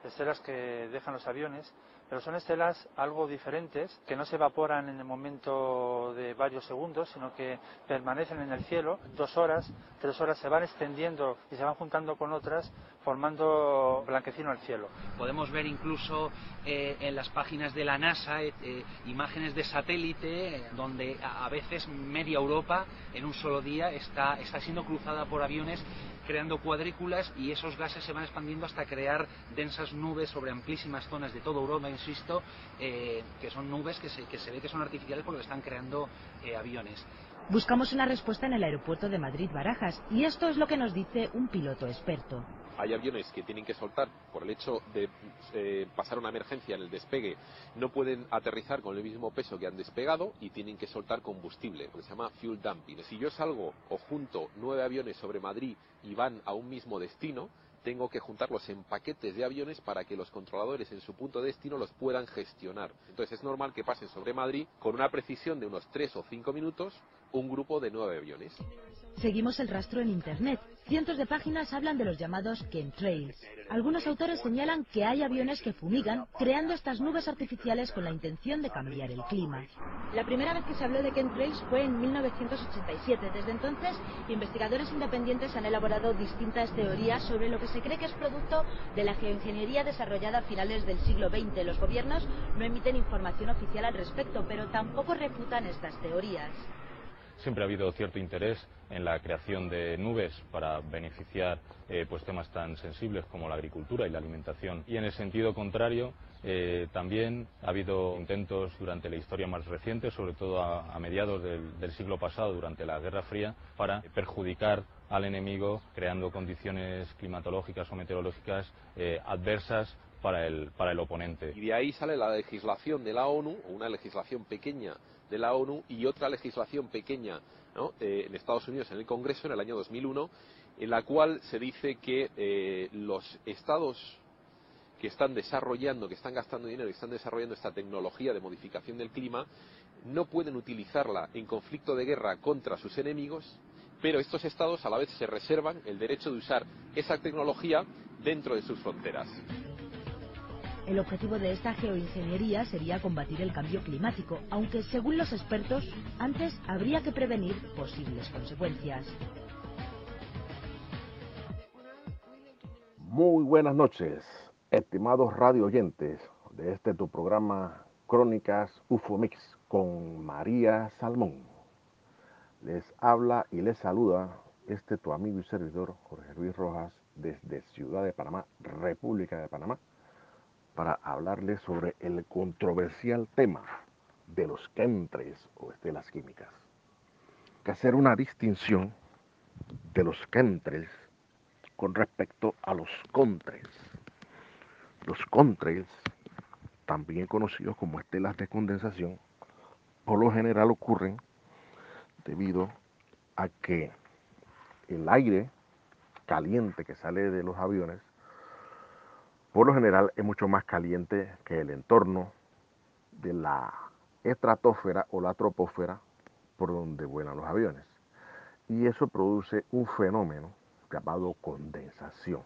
estelas que dejan los aviones pero son estelas algo diferentes, que no se evaporan en el momento de varios segundos, sino que permanecen en el cielo dos horas, tres horas, se van extendiendo y se van juntando con otras, formando blanquecino el cielo. Podemos ver incluso eh, en las páginas de la NASA eh, eh, imágenes de satélite donde a, veces media Europa en un solo día está, está siendo cruzada por aviones creando cuadrículas y esos gases se van expandiendo hasta crear densas nubes sobre amplísimas zonas de toda Europa, insisto, eh, que son nubes que se, que se, ve que son artificiales porque están creando eh, aviones. Buscamos una respuesta en el aeropuerto de Madrid-Barajas y esto es lo que nos dice un piloto experto hay aviones que tienen que soltar por el hecho de eh, pasar una emergencia en el despegue, no pueden aterrizar con el mismo peso que han despegado y tienen que soltar combustible, lo que se llama fuel dumping. Si yo salgo o junto nueve aviones sobre Madrid y van a un mismo destino, tengo que juntarlos en paquetes de aviones para que los controladores en su punto de destino los puedan gestionar. Entonces es normal que pasen sobre Madrid con una precisión de unos tres o cinco minutos un grupo de nueve aviones. Seguimos el rastro en Internet. Cientos de páginas hablan de los llamados chemtrails. Algunos autores señalan que hay aviones que fumigan, creando estas nubes artificiales con la intención de cambiar el clima. La primera vez que se habló de chemtrails fue en 1987. Desde entonces, investigadores independientes han elaborado distintas teorías sobre lo que se cree que es producto de la geoingeniería desarrollada a finales del siglo XX. Los gobiernos no emiten información oficial al respecto, pero tampoco refutan estas teorías. Siempre ha habido cierto interés en la creación de nubes para beneficiar eh, pues temas tan sensibles como la agricultura y la alimentación. Y en el sentido contrario, eh, también ha habido intentos durante la historia más reciente, sobre todo a, mediados del, siglo pasado, durante la Guerra Fría, para perjudicar al enemigo creando condiciones climatológicas o meteorológicas eh, adversas para el, para el oponente. Y de ahí sale la legislación de la ONU, una legislación pequeña de la ONU y otra legislación pequeña eh, en Estados Unidos en el Congreso en el año 2001, en la cual se dice que eh, los estados que están desarrollando, que están gastando dinero, que están desarrollando esta tecnología de modificación del clima, no pueden utilizarla en conflicto de guerra contra sus enemigos, pero estos estados a la vez se reservan el derecho de usar esa tecnología dentro de sus fronteras. El objetivo de esta geoingeniería sería combatir el cambio climático, aunque según los expertos, antes habría que prevenir posibles consecuencias. Muy buenas noches, estimados radio oyentes de este tu programa Crónicas UFOMix con María Salmón. Les habla y les saluda este tu amigo y servidor Jorge Luis Rojas desde Ciudad de Panamá, República de Panamá para hablarles sobre el controversial tema de los chemtrails o estelas químicas. Que hacer una distinción de los chemtrails con respecto a los contrails. Los contrails, también conocidos como estelas de condensación, por lo general ocurren debido a que el aire caliente que sale de los aviones por lo general es mucho más caliente que el entorno de la estratosfera o la troposfera por donde vuelan los aviones. Y eso produce un fenómeno llamado condensación.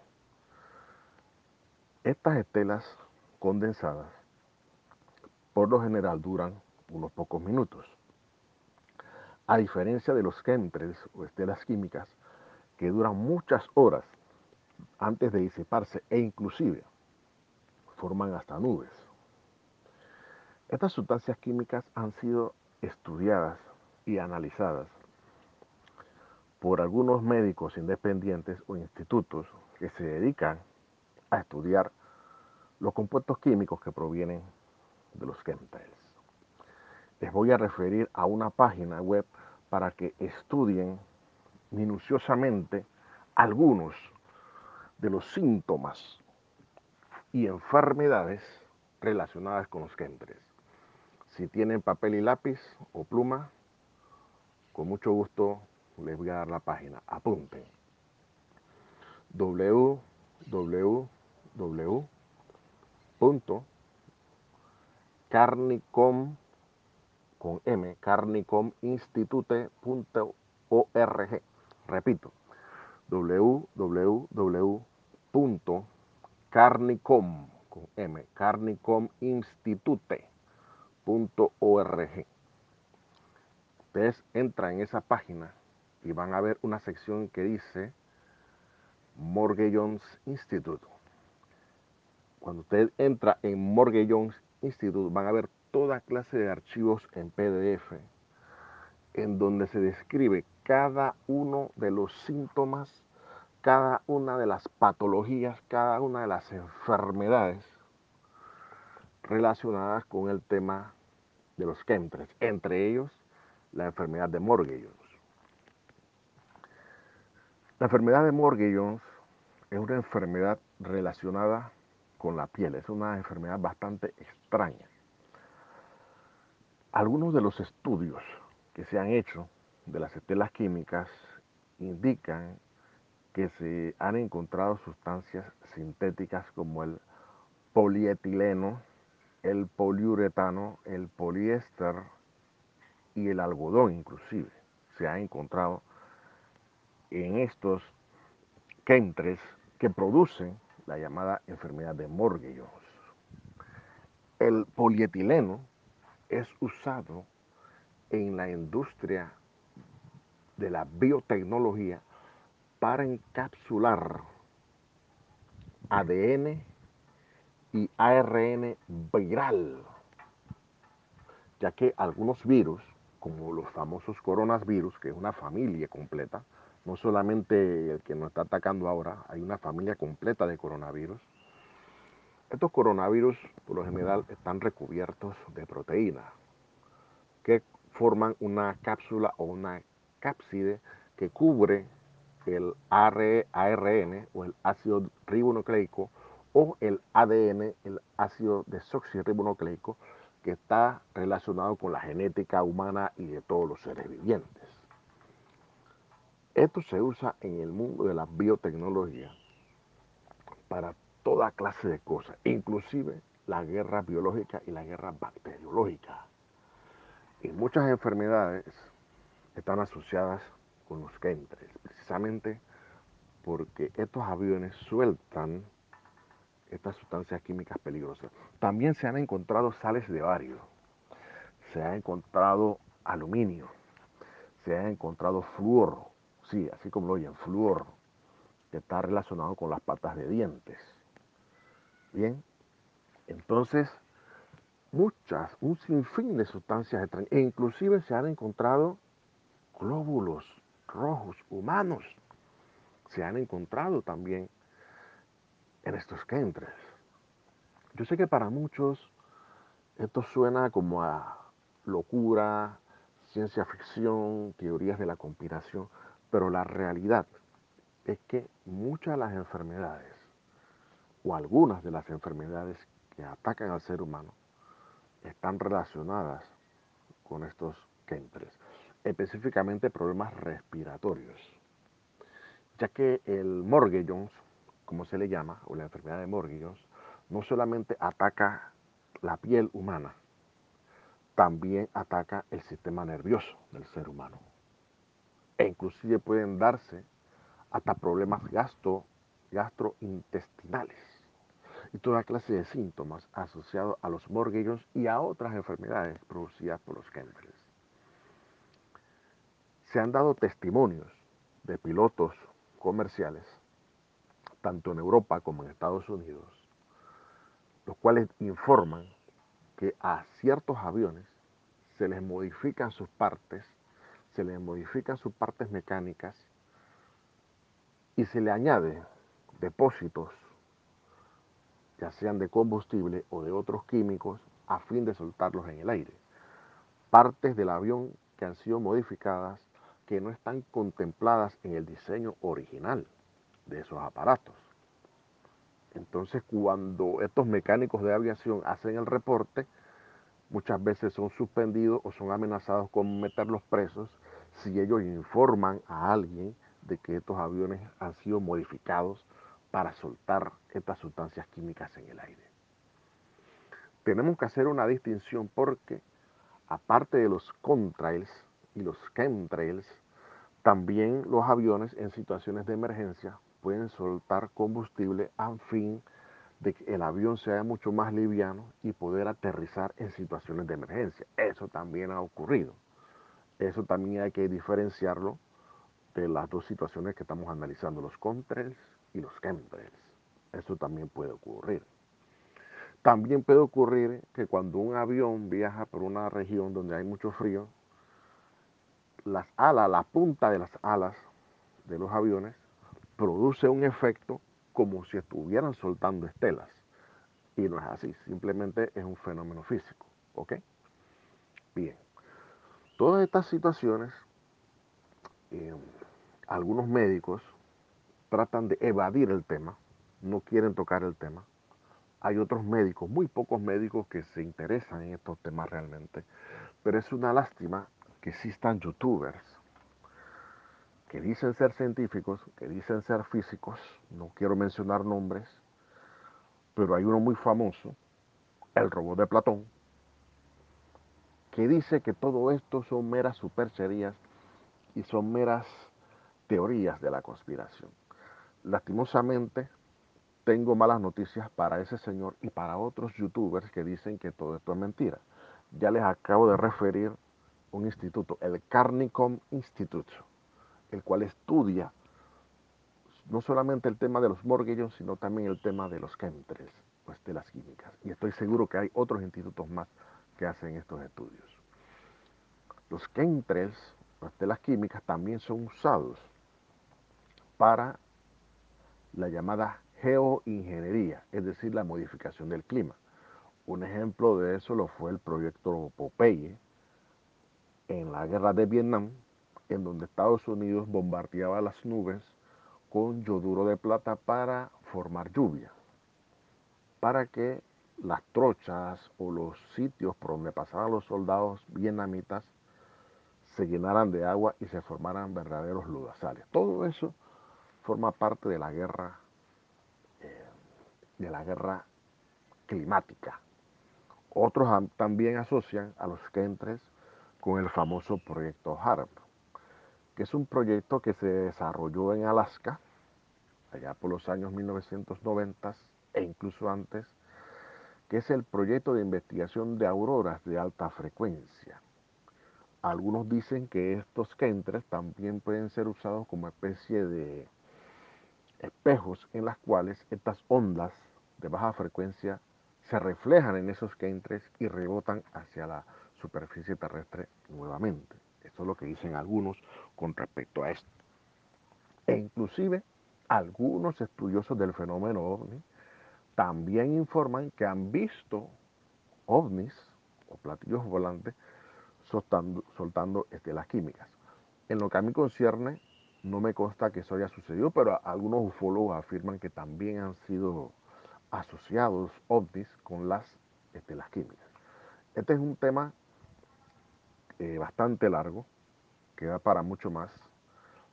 Estas estelas condensadas por lo general duran unos pocos minutos. A diferencia de los chemtrails o estelas químicas que duran muchas horas antes de disiparse e inclusive forman hasta nubes. Estas sustancias químicas han sido estudiadas y analizadas por algunos médicos independientes o institutos que se dedican a estudiar los compuestos químicos que provienen de los chemtrails. Les voy a referir a una página web para que estudien minuciosamente algunos de los síntomas y enfermedades relacionadas con los chemtrails. Si tienen papel y lápiz o pluma, con mucho gusto les voy a dar la página. Apunten. www.carnicom con M, carnicominstitute.org. Repito, www.carnicom con M, carnicominstitute.org. Ustedes entran en esa página y van a ver una sección que dice Morgue Jones Institute. Cuando usted entra en Morgue Jones Institute van a ver toda clase de archivos en PDF en donde se describe cada uno de los síntomas, cada una de las patologías, cada una de las enfermedades relacionadas con el tema de los chemtrails, entre ellos la enfermedad de Morgellons. La enfermedad de Morgellons es una enfermedad relacionada con la piel, es una enfermedad bastante extraña. Algunos de los estudios que se han hecho de las estelas químicas indican que se han encontrado sustancias sintéticas como el polietileno, el poliuretano, el poliéster y el algodón inclusive. Se ha encontrado en estos chemtrails que producen la llamada enfermedad de Morgellons. El polietileno es usado en la industria de la biotecnología para encapsular ADN y ARN viral, ya que algunos virus, como los famosos coronavirus, que es una familia completa, no solamente el que nos está atacando ahora, hay una familia completa de coronavirus. Estos coronavirus, por lo general, están recubiertos de proteínas que forman una cápsula o una cápside que cubre el ARN o el ácido ribonucleico o el ADN, el ácido desoxirribonucleico, que está relacionado con la genética humana y de todos los seres vivientes. Esto se usa en el mundo de la biotecnología para toda clase de cosas, inclusive la guerra biológica y la guerra bacteriológica. Y muchas enfermedades están asociadas con los chemtrails, precisamente porque estos aviones sueltan estas sustancias químicas peligrosas. También se han encontrado sales de bario, se ha encontrado aluminio, se ha encontrado flúor, sí, así como lo oyen, flúor, que está relacionado con las patas de dientes. Bien, entonces, muchas, un sinfín de sustancias extrañas, e inclusive se han encontrado glóbulos rojos humanos, se han encontrado también en estos chemtrails. Yo sé que para muchos esto suena como a locura, ciencia ficción, teorías de la conspiración, pero la realidad es que muchas de las enfermedades, o algunas de las enfermedades que atacan al ser humano, están relacionadas con estos chemtrails, específicamente problemas respiratorios, ya que el Morgellons como se le llama, o la enfermedad de Morgellons, no solamente ataca la piel humana, también ataca el sistema nervioso del ser humano. E inclusive pueden darse hasta problemas gastro, gastrointestinales. y toda clase de síntomas asociados a los morguillos y a otras enfermedades producidas por los chemtrails. Se han dado testimonios de pilotos comerciales, tanto en Europa como en Estados Unidos, los cuales informan que a ciertos aviones se les modifican sus partes, se les modifican sus partes mecánicas y se le añade depósitos, ya sean de combustible o de otros químicos, a fin de soltarlos en el aire. Partes del avión que han sido modificadas que no están contempladas en el diseño original de esos aparatos. Entonces, cuando estos mecánicos de aviación hacen el reporte, muchas veces son suspendidos o son amenazados con meterlos presos si ellos informan a alguien de que estos aviones han sido modificados para soltar estas sustancias químicas en el aire. Tenemos que hacer una distinción porque, aparte de los contrails y los chemtrails, también los aviones en situaciones de emergencia pueden soltar combustible a fin de que el avión sea mucho más liviano y poder aterrizar en situaciones de emergencia. Eso también ha ocurrido. Eso también hay que diferenciarlo de las dos situaciones que estamos analizando, los contrails y los chemtrails. Eso también puede ocurrir. También puede ocurrir que cuando un avión viaja por una región donde hay mucho frío, las alas, la punta de las alas de los aviones produce un efecto como si estuvieran soltando estelas. Y no es así, simplemente es un fenómeno físico. ¿Ok? Bien. Todas estas situaciones, eh, algunos médicos tratan de evadir el tema, no quieren tocar el tema. Hay otros médicos, muy pocos médicos que se interesan en estos temas realmente, pero es una lástima que existan youtubers que dicen ser científicos, que dicen ser físicos, no quiero mencionar nombres, pero hay uno muy famoso, el robot de Platón, que dice que todo esto son meras supercherías y son meras teorías de la conspiración. Lastimosamente, tengo malas noticias para ese señor y para otros youtubers que dicen que todo esto es mentira. Ya les acabo de referir un instituto, el Carnicom Institute, el cual estudia no solamente el tema de los morguillos, sino también el tema de los chemtrails, pues de las químicas. Y estoy seguro que hay otros institutos más que hacen estos estudios. Los chemtrails, pues las químicas, también son usados para la llamada geoingeniería, es decir, la modificación del clima. Un ejemplo de eso lo fue el proyecto Popeye, en la guerra de Vietnam, en donde Estados Unidos bombardeaba las nubes con yoduro de plata para formar lluvia, para que las trochas o los sitios por donde pasaban los soldados vietnamitas se llenaran de agua y se formaran verdaderos ludazales. Todo eso forma parte de la guerra, eh, de la guerra climática. Otros también asocian a los kentres con el famoso proyecto HARP, que es un proyecto que se desarrolló en Alaska, allá por los años 1990 e incluso antes, que es el proyecto de investigación de auroras de alta frecuencia. Algunos dicen que estos kentres también pueden ser usados como especie de espejos en las cuales estas ondas de baja frecuencia se reflejan en esos kentres y rebotan hacia la superficie terrestre nuevamente. Esto es lo que dicen algunos con respecto a esto. E inclusive algunos estudiosos del fenómeno ovni también informan que han visto ovnis o platillos volantes soltando, soltando estelas químicas. En lo que a mí concierne, no me consta que eso haya sucedido, pero algunos ufólogos afirman que también han sido asociados ovnis con las estelas químicas. Este es un tema eh, bastante largo, queda para mucho más,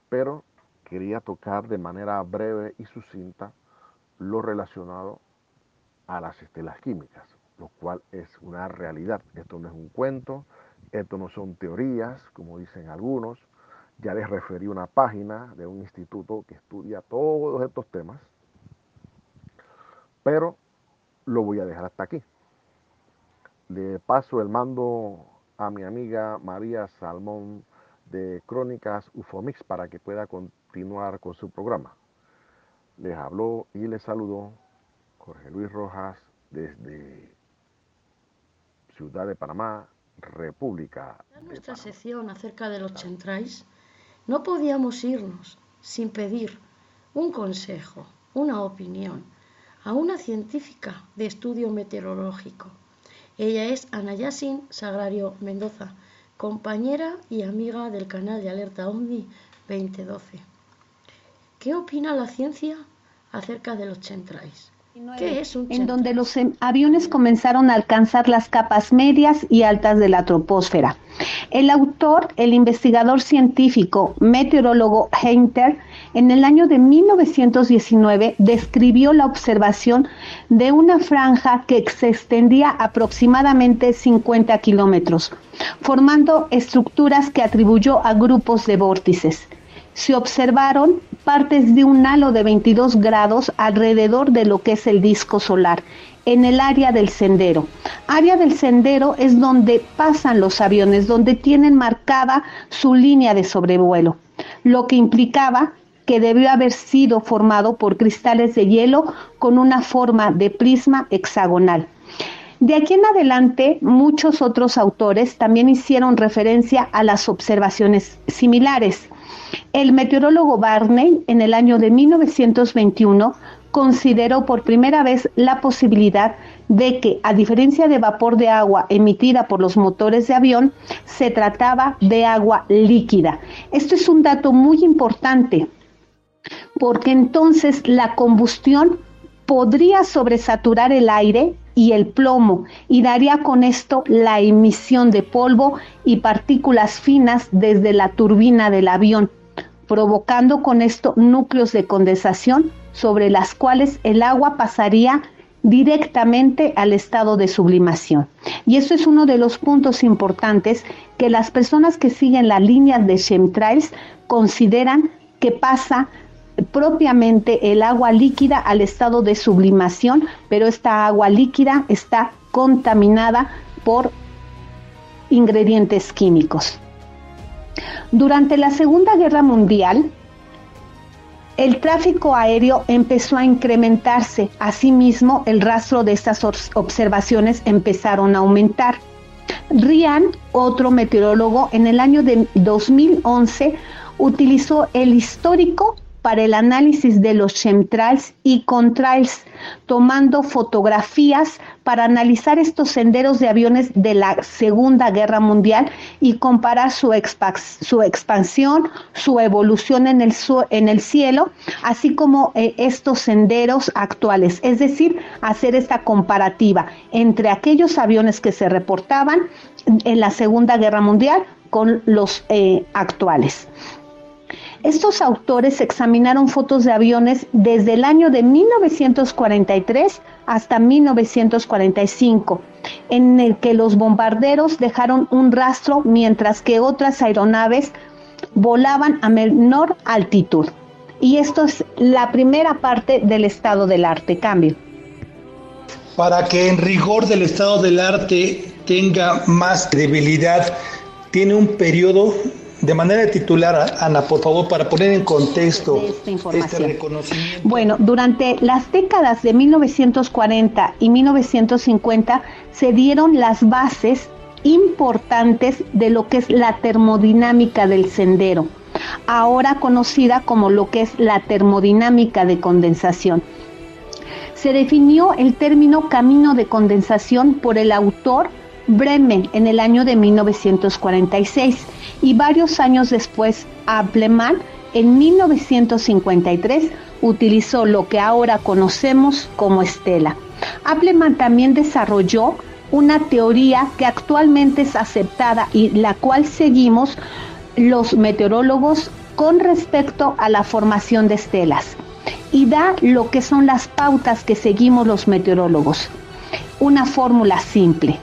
pero quería tocar de manera breve y sucinta lo relacionado a las estelas químicas, lo cual es una realidad. Esto no es un cuento, esto no son teorías, como dicen algunos. Ya les referí una página de un instituto que estudia todos estos temas, pero lo voy a dejar hasta aquí. Le paso el mando a mi amiga María Salmón de Crónicas Ufomix para que pueda continuar con su programa. Les habló y les saludó Jorge Luis Rojas desde Ciudad de Panamá, República. En nuestra sección acerca de los chentrais, no podíamos irnos sin pedir un consejo, una opinión a una científica de estudio meteorológico. Ella es Ana Yasin Sagrario Mendoza, compañera y amiga del canal de Alerta OVNI 2012. ¿Qué opina la ciencia acerca de los chentrais? ¿Qué es un en donde los em, aviones comenzaron a alcanzar las capas medias y altas de la troposfera. El autor, el investigador científico meteorólogo Heinter, en el año de 1919 describió la observación de una franja que se extendía aproximadamente 50 kilómetros, formando estructuras que atribuyó a grupos de vórtices se observaron partes de un halo de 22 grados alrededor de lo que es el disco solar, en el área del sendero. Área del sendero es donde pasan los aviones, donde tienen marcada su línea de sobrevuelo, lo que implicaba que debió haber sido formado por cristales de hielo con una forma de prisma hexagonal. De aquí en adelante, muchos otros autores también hicieron referencia a las observaciones similares. El meteorólogo Barney, en el año de 1921, consideró por primera vez la posibilidad de que, a diferencia de vapor de agua emitida por los motores de avión, se trataba de agua líquida. Esto es un dato muy importante, porque entonces la combustión podría sobresaturar el aire y el plomo y daría con esto la emisión de polvo y partículas finas desde la turbina del avión, provocando con esto núcleos de condensación sobre las cuales el agua pasaría directamente al estado de sublimación. Y eso es uno de los puntos importantes que las personas que siguen la línea de chemtrails consideran que pasa propiamente el agua líquida al estado de sublimación, pero esta agua líquida está contaminada por ingredientes químicos. Durante la Segunda Guerra Mundial, el tráfico aéreo empezó a incrementarse, asimismo el rastro de estas observaciones empezaron a aumentar. Ryan, otro meteorólogo, en el año de 2011 utilizó el histórico para el análisis de los chemtrails y contrails, tomando fotografías para analizar estos senderos de aviones de la Segunda Guerra Mundial y comparar su, expansión, su evolución en el, en el cielo, así como eh, estos senderos actuales. Es decir, hacer esta comparativa entre aquellos aviones que se reportaban en la Segunda Guerra Mundial con los eh, actuales. Estos autores examinaron fotos de aviones desde el año de 1943 hasta 1945, en el que los bombarderos dejaron un rastro mientras que otras aeronaves volaban a menor altitud. Y esto es la primera parte del estado del arte. Cambio. Para que en rigor del estado del arte tenga más credibilidad, tiene un periodo de manera titular, Ana, por favor, para poner en contexto este reconocimiento. Bueno, durante las décadas de 1940 y 1950 se dieron las bases importantes de lo que es la termodinámica del sendero, ahora conocida como lo que es la termodinámica de condensación. Se definió el término camino de condensación por el autor Bremen en el año de 1946 y varios años después Appleman en 1953 utilizó lo que ahora conocemos como estela. Appleman también desarrolló una teoría que actualmente es aceptada y la cual seguimos los meteorólogos con respecto a la formación de estelas y da lo que son las pautas que seguimos los meteorólogos. Una fórmula simple.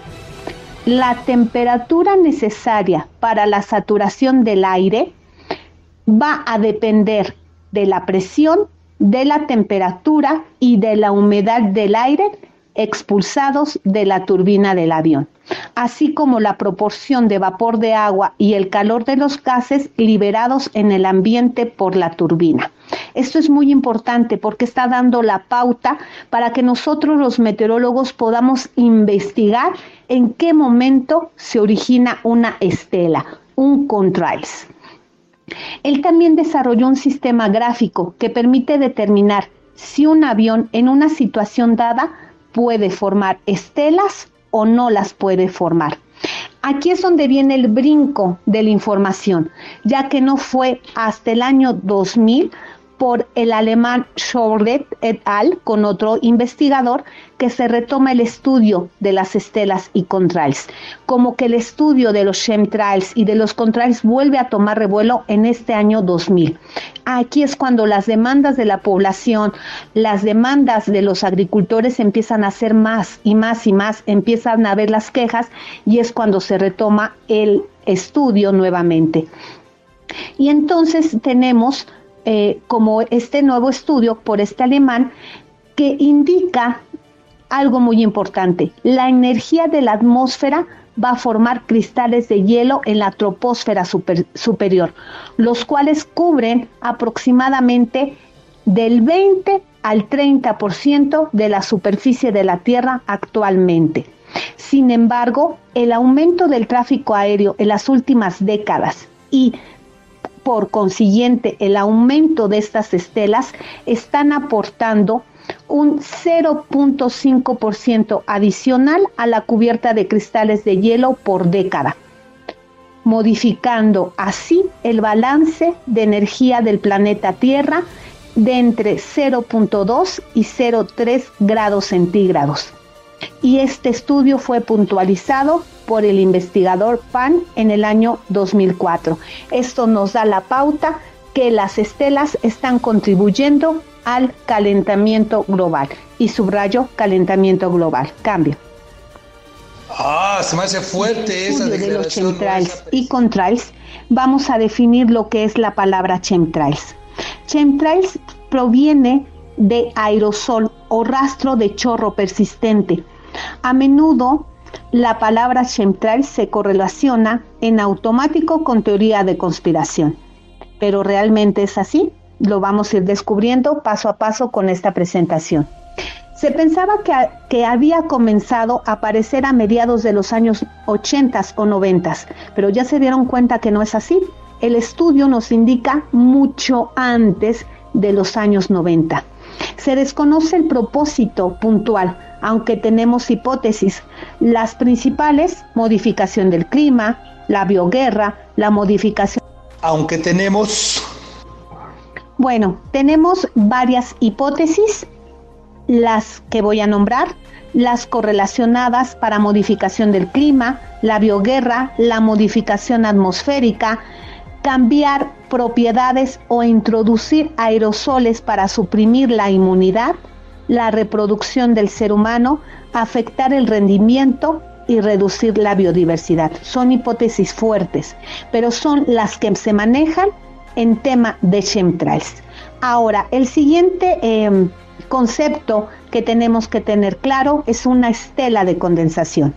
La temperatura necesaria para la saturación del aire va a depender de la presión, de la temperatura y de la humedad del aire expulsados de la turbina del avión, así como la proporción de vapor de agua y el calor de los gases liberados en el ambiente por la turbina. Esto es muy importante porque está dando la pauta para que nosotros los meteorólogos podamos investigar en qué momento se origina una estela, un contrails. Él también desarrolló un sistema gráfico que permite determinar si un avión en una situación dada puede formar estelas o no las puede formar. Aquí es donde viene el brinco de la información, ya que no fue hasta el año 2000 por el alemán Schorlet et al. con otro investigador que se retoma el estudio de las estelas y contrails, como que el estudio de los chemtrails y de los contrails vuelve a tomar revuelo en este año 2000. Aquí es cuando las demandas de la población, las demandas de los agricultores empiezan a ser más y más y más, empiezan a ver las quejas y es cuando se retoma el estudio nuevamente. Y entonces tenemos eh, como este nuevo estudio por este alemán que indica algo muy importante. La energía de la atmósfera va a formar cristales de hielo en la troposfera superior, los cuales cubren aproximadamente del 20 al 30% de la superficie de la Tierra actualmente. Sin embargo, el aumento del tráfico aéreo en las últimas décadas y por consiguiente el aumento de estas estelas están aportando un 0.5% adicional a la cubierta de cristales de hielo por década, modificando así el balance de energía del planeta Tierra de entre 0.2 y 0.3 grados centígrados. Y este estudio fue puntualizado por el investigador Pan en el año 2004. Esto nos da la pauta que las estelas están contribuyendo al calentamiento global. Y subrayo calentamiento global. Cambio. Ah, se me hace fuerte esa de los chemtrails y contrails, vamos a definir lo que es la palabra chemtrails. Chemtrails proviene de aerosol o rastro de chorro persistente. A menudo la palabra chemtrails se correlaciona en automático con teoría de conspiración. Pero realmente es así. Lo vamos a ir descubriendo paso a paso con esta presentación. Se pensaba que, que, había comenzado a aparecer a mediados de los años 80 o 90, pero ya se dieron cuenta que no es así. El estudio nos indica mucho antes de los años 90. Se desconoce el propósito puntual, aunque tenemos hipótesis. Las principales, modificación del clima, la bioguerra, la modificación... Aunque tenemos... Bueno, tenemos varias hipótesis, las que voy a nombrar, las correlacionadas para modificación del clima, la bioguerra, la modificación atmosférica, cambiar propiedades o introducir aerosoles para suprimir la inmunidad, la reproducción del ser humano, afectar el rendimiento y reducir la biodiversidad. Son hipótesis fuertes, pero son las que se manejan en tema de chemtrails. Ahora, el siguiente em, concepto que tenemos que tener claro es una estela de condensación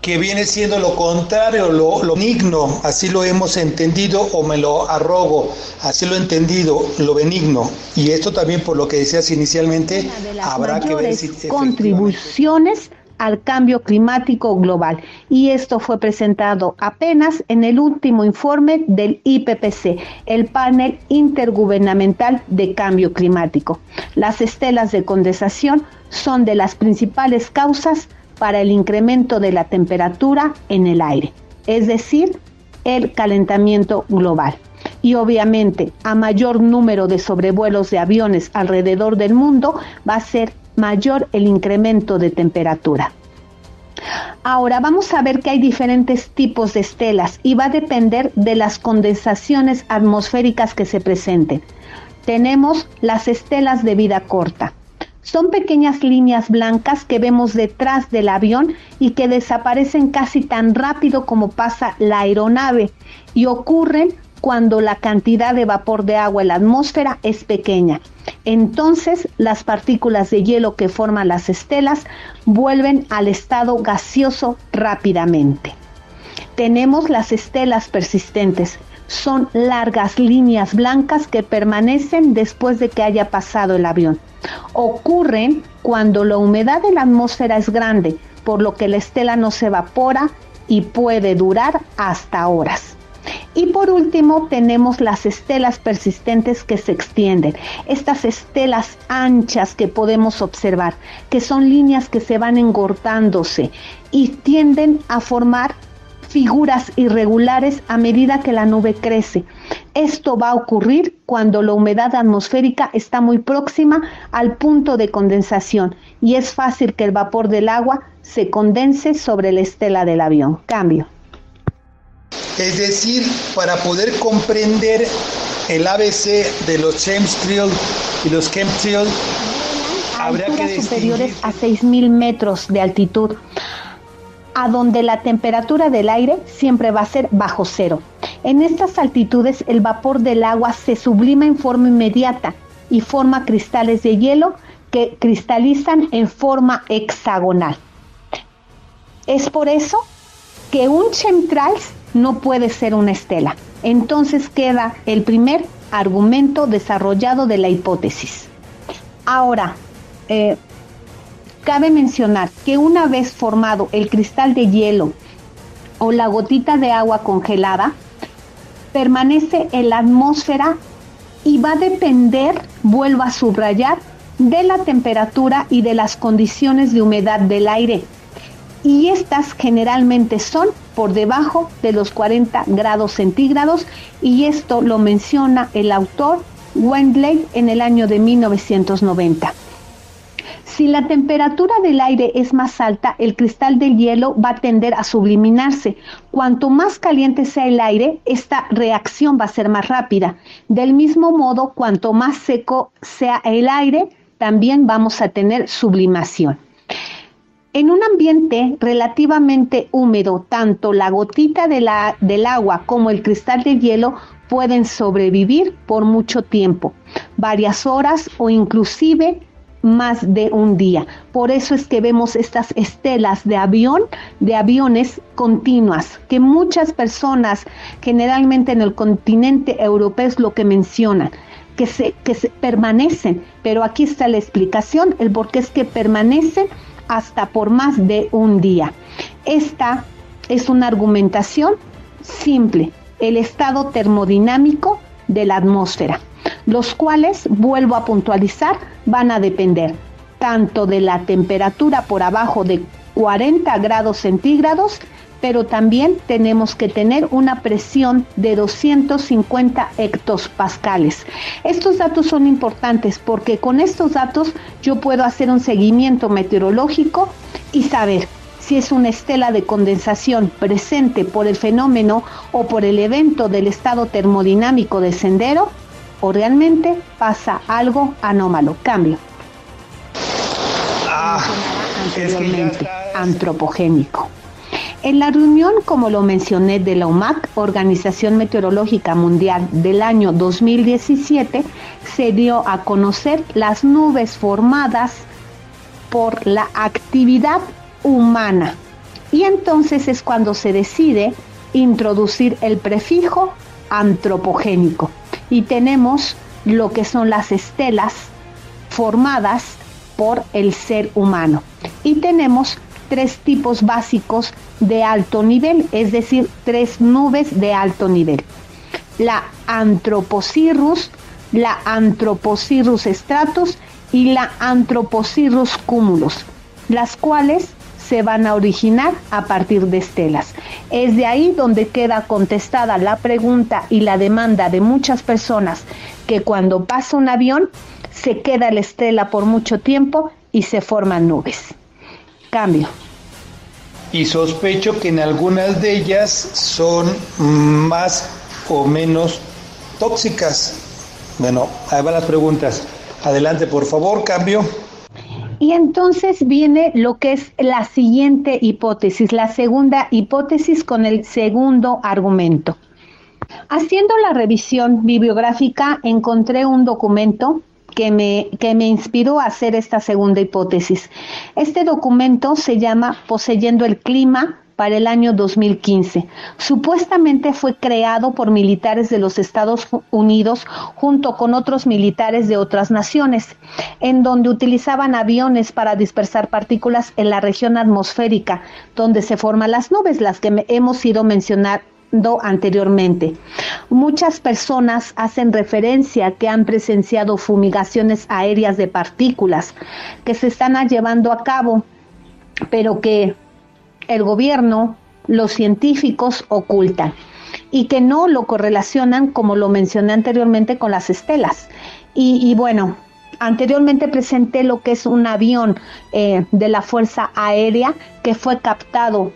que viene siendo lo contrario, lo, lo benigno, así lo hemos entendido o me lo arrogo, así lo he entendido, lo benigno. Y esto también por lo que decías inicialmente, habrá que ver si... Contribuciones al cambio climático global. Y esto fue presentado apenas en el último informe del IPPC, el panel intergubernamental de cambio climático. Las estelas de condensación son de las principales causas para el incremento de la temperatura en el aire, es decir, el calentamiento global. Y obviamente a mayor número de sobrevuelos de aviones alrededor del mundo va a ser mayor el incremento de temperatura. Ahora vamos a ver que hay diferentes tipos de estelas y va a depender de las condensaciones atmosféricas que se presenten. Tenemos las estelas de vida corta, son pequeñas líneas blancas que vemos detrás del avión y que desaparecen casi tan rápido como pasa la aeronave y ocurren cuando la cantidad de vapor de agua en la atmósfera es pequeña. Entonces las partículas de hielo que forman las estelas vuelven al estado gaseoso rápidamente. Tenemos las estelas persistentes. Son largas líneas blancas que permanecen después de que haya pasado el avión. Ocurren cuando la humedad de la atmósfera es grande, por lo que la estela no se evapora y puede durar hasta horas. Y por último tenemos las estelas persistentes que se extienden. Estas estelas anchas que podemos observar, que son líneas que se van engordándose y tienden a formar figuras irregulares a medida que la nube crece. Esto va a ocurrir cuando la humedad atmosférica está muy próxima al punto de condensación y es fácil que el vapor del agua se condense sobre la estela del avión. Cambio. Es decir, para poder comprender el ABC de los chemtrails y los chemtrails, habría que superiores a 6.000 metros de altitud, a donde la temperatura del aire siempre va a ser bajo cero. En estas altitudes el vapor del agua se sublima en forma inmediata y forma cristales de hielo que cristalizan en forma hexagonal. Es por eso que un chemtrails no puede ser una estela. Entonces queda el primer argumento desarrollado de la hipótesis. Ahora, eh, cabe mencionar que una vez formado el cristal de hielo o la gotita de agua congelada, permanece en la atmósfera y va a depender, vuelvo a subrayar, de la temperatura y de las condiciones de humedad del aire. Y estas generalmente son por debajo de los 40 grados centígrados y esto lo menciona el autor Wendley en el año de 1990. Si la temperatura del aire es más alta, el cristal del hielo va a tender a subliminarse. Cuanto más caliente sea el aire, esta reacción va a ser más rápida. Del mismo modo, cuanto más seco sea el aire, también vamos a tener sublimación. En un ambiente relativamente húmedo, tanto la gotita del agua como el cristal de hielo pueden sobrevivir por mucho tiempo, varias horas o inclusive más de un día. Por eso es que vemos estas estelas de avión, de aviones continuas, que muchas personas, generalmente en el continente europeo, es lo que mencionan. Que se, que se permanecen, pero aquí está la explicación, el por qué es que permanecen hasta por más de un día. Esta es una argumentación simple, el estado termodinámico de la atmósfera, los cuales, vuelvo a puntualizar, van a depender tanto de la temperatura por abajo de 40 grados centígrados pero también tenemos que tener una presión de 250 hectopascales. Estos datos son importantes porque con estos datos yo puedo hacer un seguimiento meteorológico y saber si es una estela de condensación presente por el fenómeno o por el evento del estado termodinámico de sendero o realmente pasa algo anómalo. Cambio. Ah, anteriormente, antropogénico. En la reunión, como lo mencioné, de la UMAC, Organización Meteorológica Mundial del año 2017, se dio a conocer las nubes formadas por la actividad humana. Y entonces es cuando se decide introducir el prefijo antropogénico. Y tenemos lo que son las estelas formadas por el ser humano. Y tenemos tres tipos básicos de alto nivel, es decir, tres nubes de alto nivel. La Anthropocirrus, la Anthropocirrus stratus y la Anthropocirrus cumulus, las cuales se van a originar a partir de estelas. Es de ahí donde queda contestada la pregunta y la demanda de muchas personas que cuando pasa un avión se queda la estela por mucho tiempo y se forman nubes. Cambio y sospecho que en algunas de ellas son más o menos tóxicas. Bueno, ahí van las preguntas. Adelante, por favor, cambio. Y entonces viene lo que es la siguiente hipótesis, la segunda hipótesis con el segundo argumento. Haciendo la revisión bibliográfica encontré un documento que me, que me inspiró a hacer esta segunda hipótesis. Este documento se llama Poseyendo el Clima para el año 2015. Supuestamente fue creado por militares de los Estados Unidos junto con otros militares de otras naciones, en donde utilizaban aviones para dispersar partículas en la región atmosférica, donde se forman las nubes, las que hemos ido mencionar anteriormente. Muchas personas hacen referencia que han presenciado fumigaciones aéreas de partículas que se están llevando a cabo, pero que el gobierno, los científicos ocultan y que no lo correlacionan, como lo mencioné anteriormente, con las estelas. Y, bueno, anteriormente presenté lo que es un avión eh, de la Fuerza Aérea que fue captado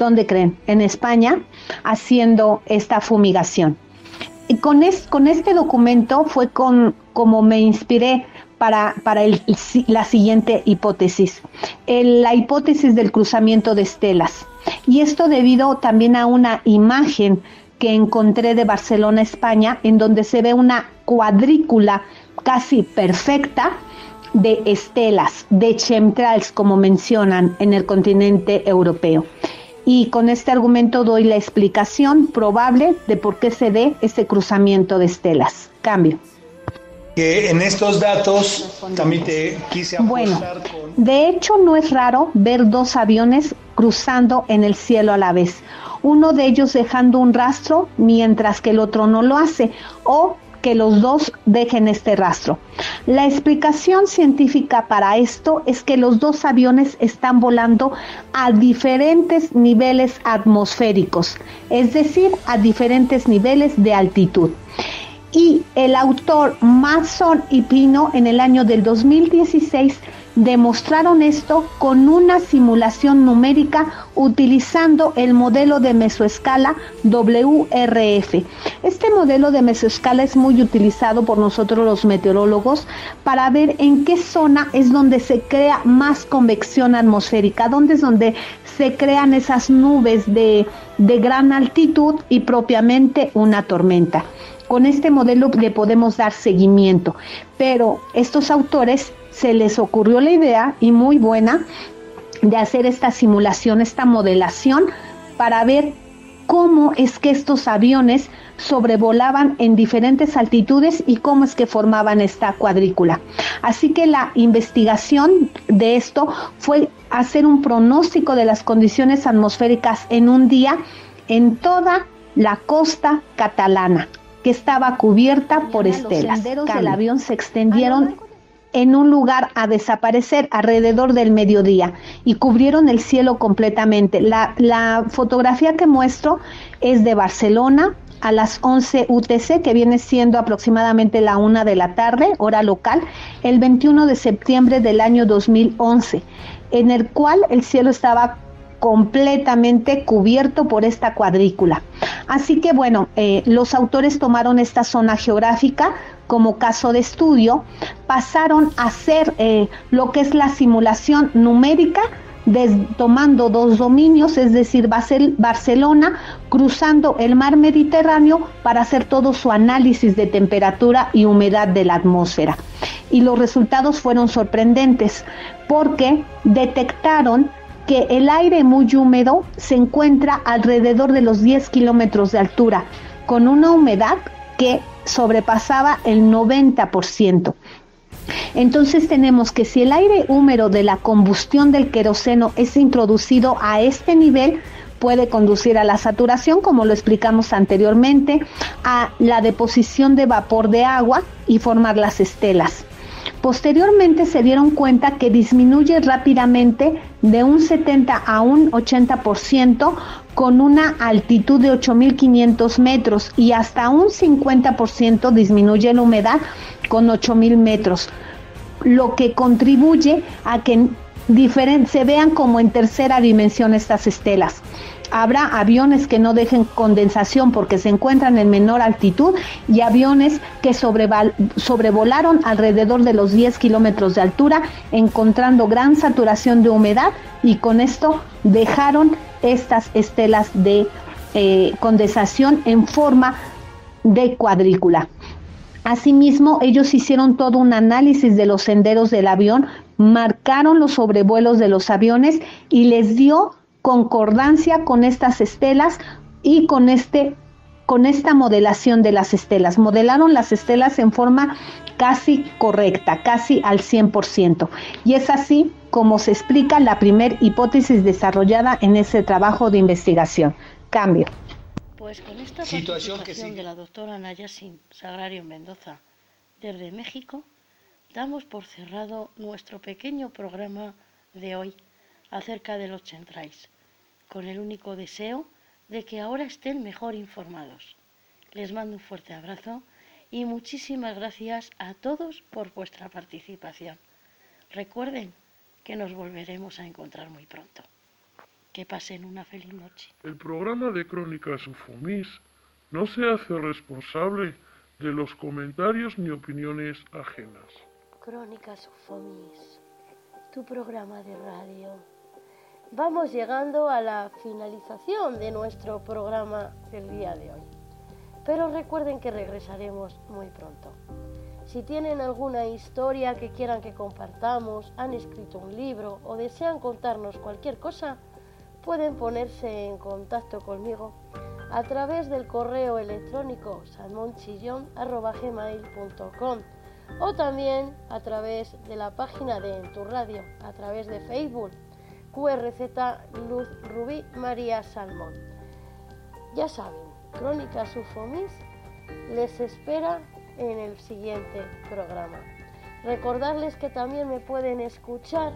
¿dónde creen? En España, haciendo esta fumigación. Y con, con este documento fue con, como me inspiré para, para la siguiente hipótesis, la hipótesis del cruzamiento de estelas. Y esto debido también a una imagen que encontré de Barcelona, España, en donde se ve una cuadrícula casi perfecta de estelas, de chemtrails, como mencionan en el continente europeo y con este argumento doy la explicación probable de por qué se dé ese cruzamiento de estelas. Cambio. Que en estos datos también te quise Bueno, de hecho no es raro ver dos aviones cruzando en el cielo a la vez, uno de ellos dejando un rastro mientras que el otro no lo hace, o que los dos dejen este rastro. La explicación científica para esto es que los dos aviones están volando a diferentes niveles atmosféricos, es decir, a diferentes niveles de altitud. Y el autor Mason y Pino en el año del 2016 demostraron esto con una simulación numérica utilizando el modelo de mesoescala WRF. Este modelo de mesoescala es muy utilizado por nosotros los meteorólogos para ver en qué zona es donde se crea más convección atmosférica, dónde es donde se crean esas nubes de, de gran altitud y propiamente una tormenta. Con este modelo le podemos dar seguimiento, pero estos autores se les ocurrió la idea y muy buena de hacer esta simulación, esta modelación para ver cómo es que estos aviones sobrevolaban en diferentes altitudes y cómo es que formaban esta cuadrícula. Así que la investigación de esto fue hacer un pronóstico de las condiciones atmosféricas en un día en toda la costa catalana, que estaba cubierta por estelas. Los del avión se extendieron en un lugar a desaparecer alrededor del mediodía y cubrieron el cielo completamente. La, fotografía que muestro es de Barcelona a las 11 UTC, que viene siendo aproximadamente la una de la tarde, hora local, el 21 de septiembre del año 2011, en el cual el cielo estaba completamente cubierto por esta cuadrícula. Así que bueno, eh, los autores tomaron esta zona geográfica como caso de estudio, pasaron a hacer eh, lo que es la simulación numérica tomando dos dominios, es decir, Barcelona, cruzando el mar Mediterráneo para hacer todo su análisis de temperatura y humedad de la atmósfera. Y los resultados fueron sorprendentes porque detectaron que el aire muy húmedo se encuentra alrededor de los 10 kilómetros de altura, con una humedad que sobrepasaba el 90%. Entonces tenemos que si el aire húmedo de la combustión del queroseno es introducido a este nivel, puede conducir a la saturación, como lo explicamos anteriormente, a la deposición de vapor de agua y formar las estelas. Posteriormente se dieron cuenta que disminuye rápidamente de un 70 a un 80% con una altitud de 8.500 metros y hasta un 50% disminuye la humedad con 8.000 metros, lo que contribuye a que se vean como en tercera dimensión estas estelas. Habrá aviones que no dejen condensación porque se encuentran en menor altitud y aviones que sobrevolaron alrededor de los 10 kilómetros de altura, encontrando gran saturación de humedad y con esto dejaron estas estelas de eh, condensación en forma de cuadrícula. Asimismo, ellos hicieron todo un análisis de los senderos del avión, marcaron los sobrevuelos de los aviones y les dio concordancia con estas estelas y con este con esta modelación de las estelas. Modelaron las estelas en forma casi correcta, casi al 100%. Y es así como se explica la primer hipótesis desarrollada en ese trabajo de investigación. Cambio. Pues con esta situación que de la doctora Nayasin Sagrario Mendoza desde México, damos por cerrado nuestro pequeño programa de hoy acerca de los chentrais, con el único deseo de que ahora estén mejor informados. Les mando un fuerte abrazo y muchísimas gracias a todos por vuestra participación. Recuerden que nos volveremos a encontrar muy pronto. Que pasen una feliz noche. El programa de Crónicas Ufomis no se hace responsable de los comentarios ni opiniones ajenas. Crónicas Ufomis, tu programa de radio. Vamos llegando a la finalización de nuestro programa del día de hoy. Pero recuerden que regresaremos muy pronto. Si tienen alguna historia que quieran que compartamos, han escrito un libro o desean contarnos cualquier cosa, pueden ponerse en contacto conmigo a través del correo electrónico salmonchillón.com o también a través de la página de En Tu Radio, a través de Facebook, QRZ Luz Rubí María Salmón. Ya saben, Crónicas Ufomis les espera en el siguiente programa. Recordarles que también me pueden escuchar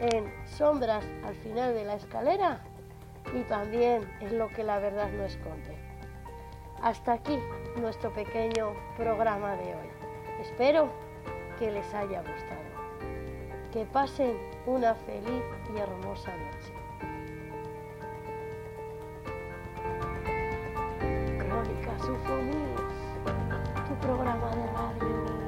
en Sombras al final de la escalera y también en lo que la verdad no esconde. Hasta aquí nuestro pequeño programa de hoy. Espero que les haya gustado. Que pasen una feliz y hermosa noche. Crónicas Ufonías, tu programa de radio.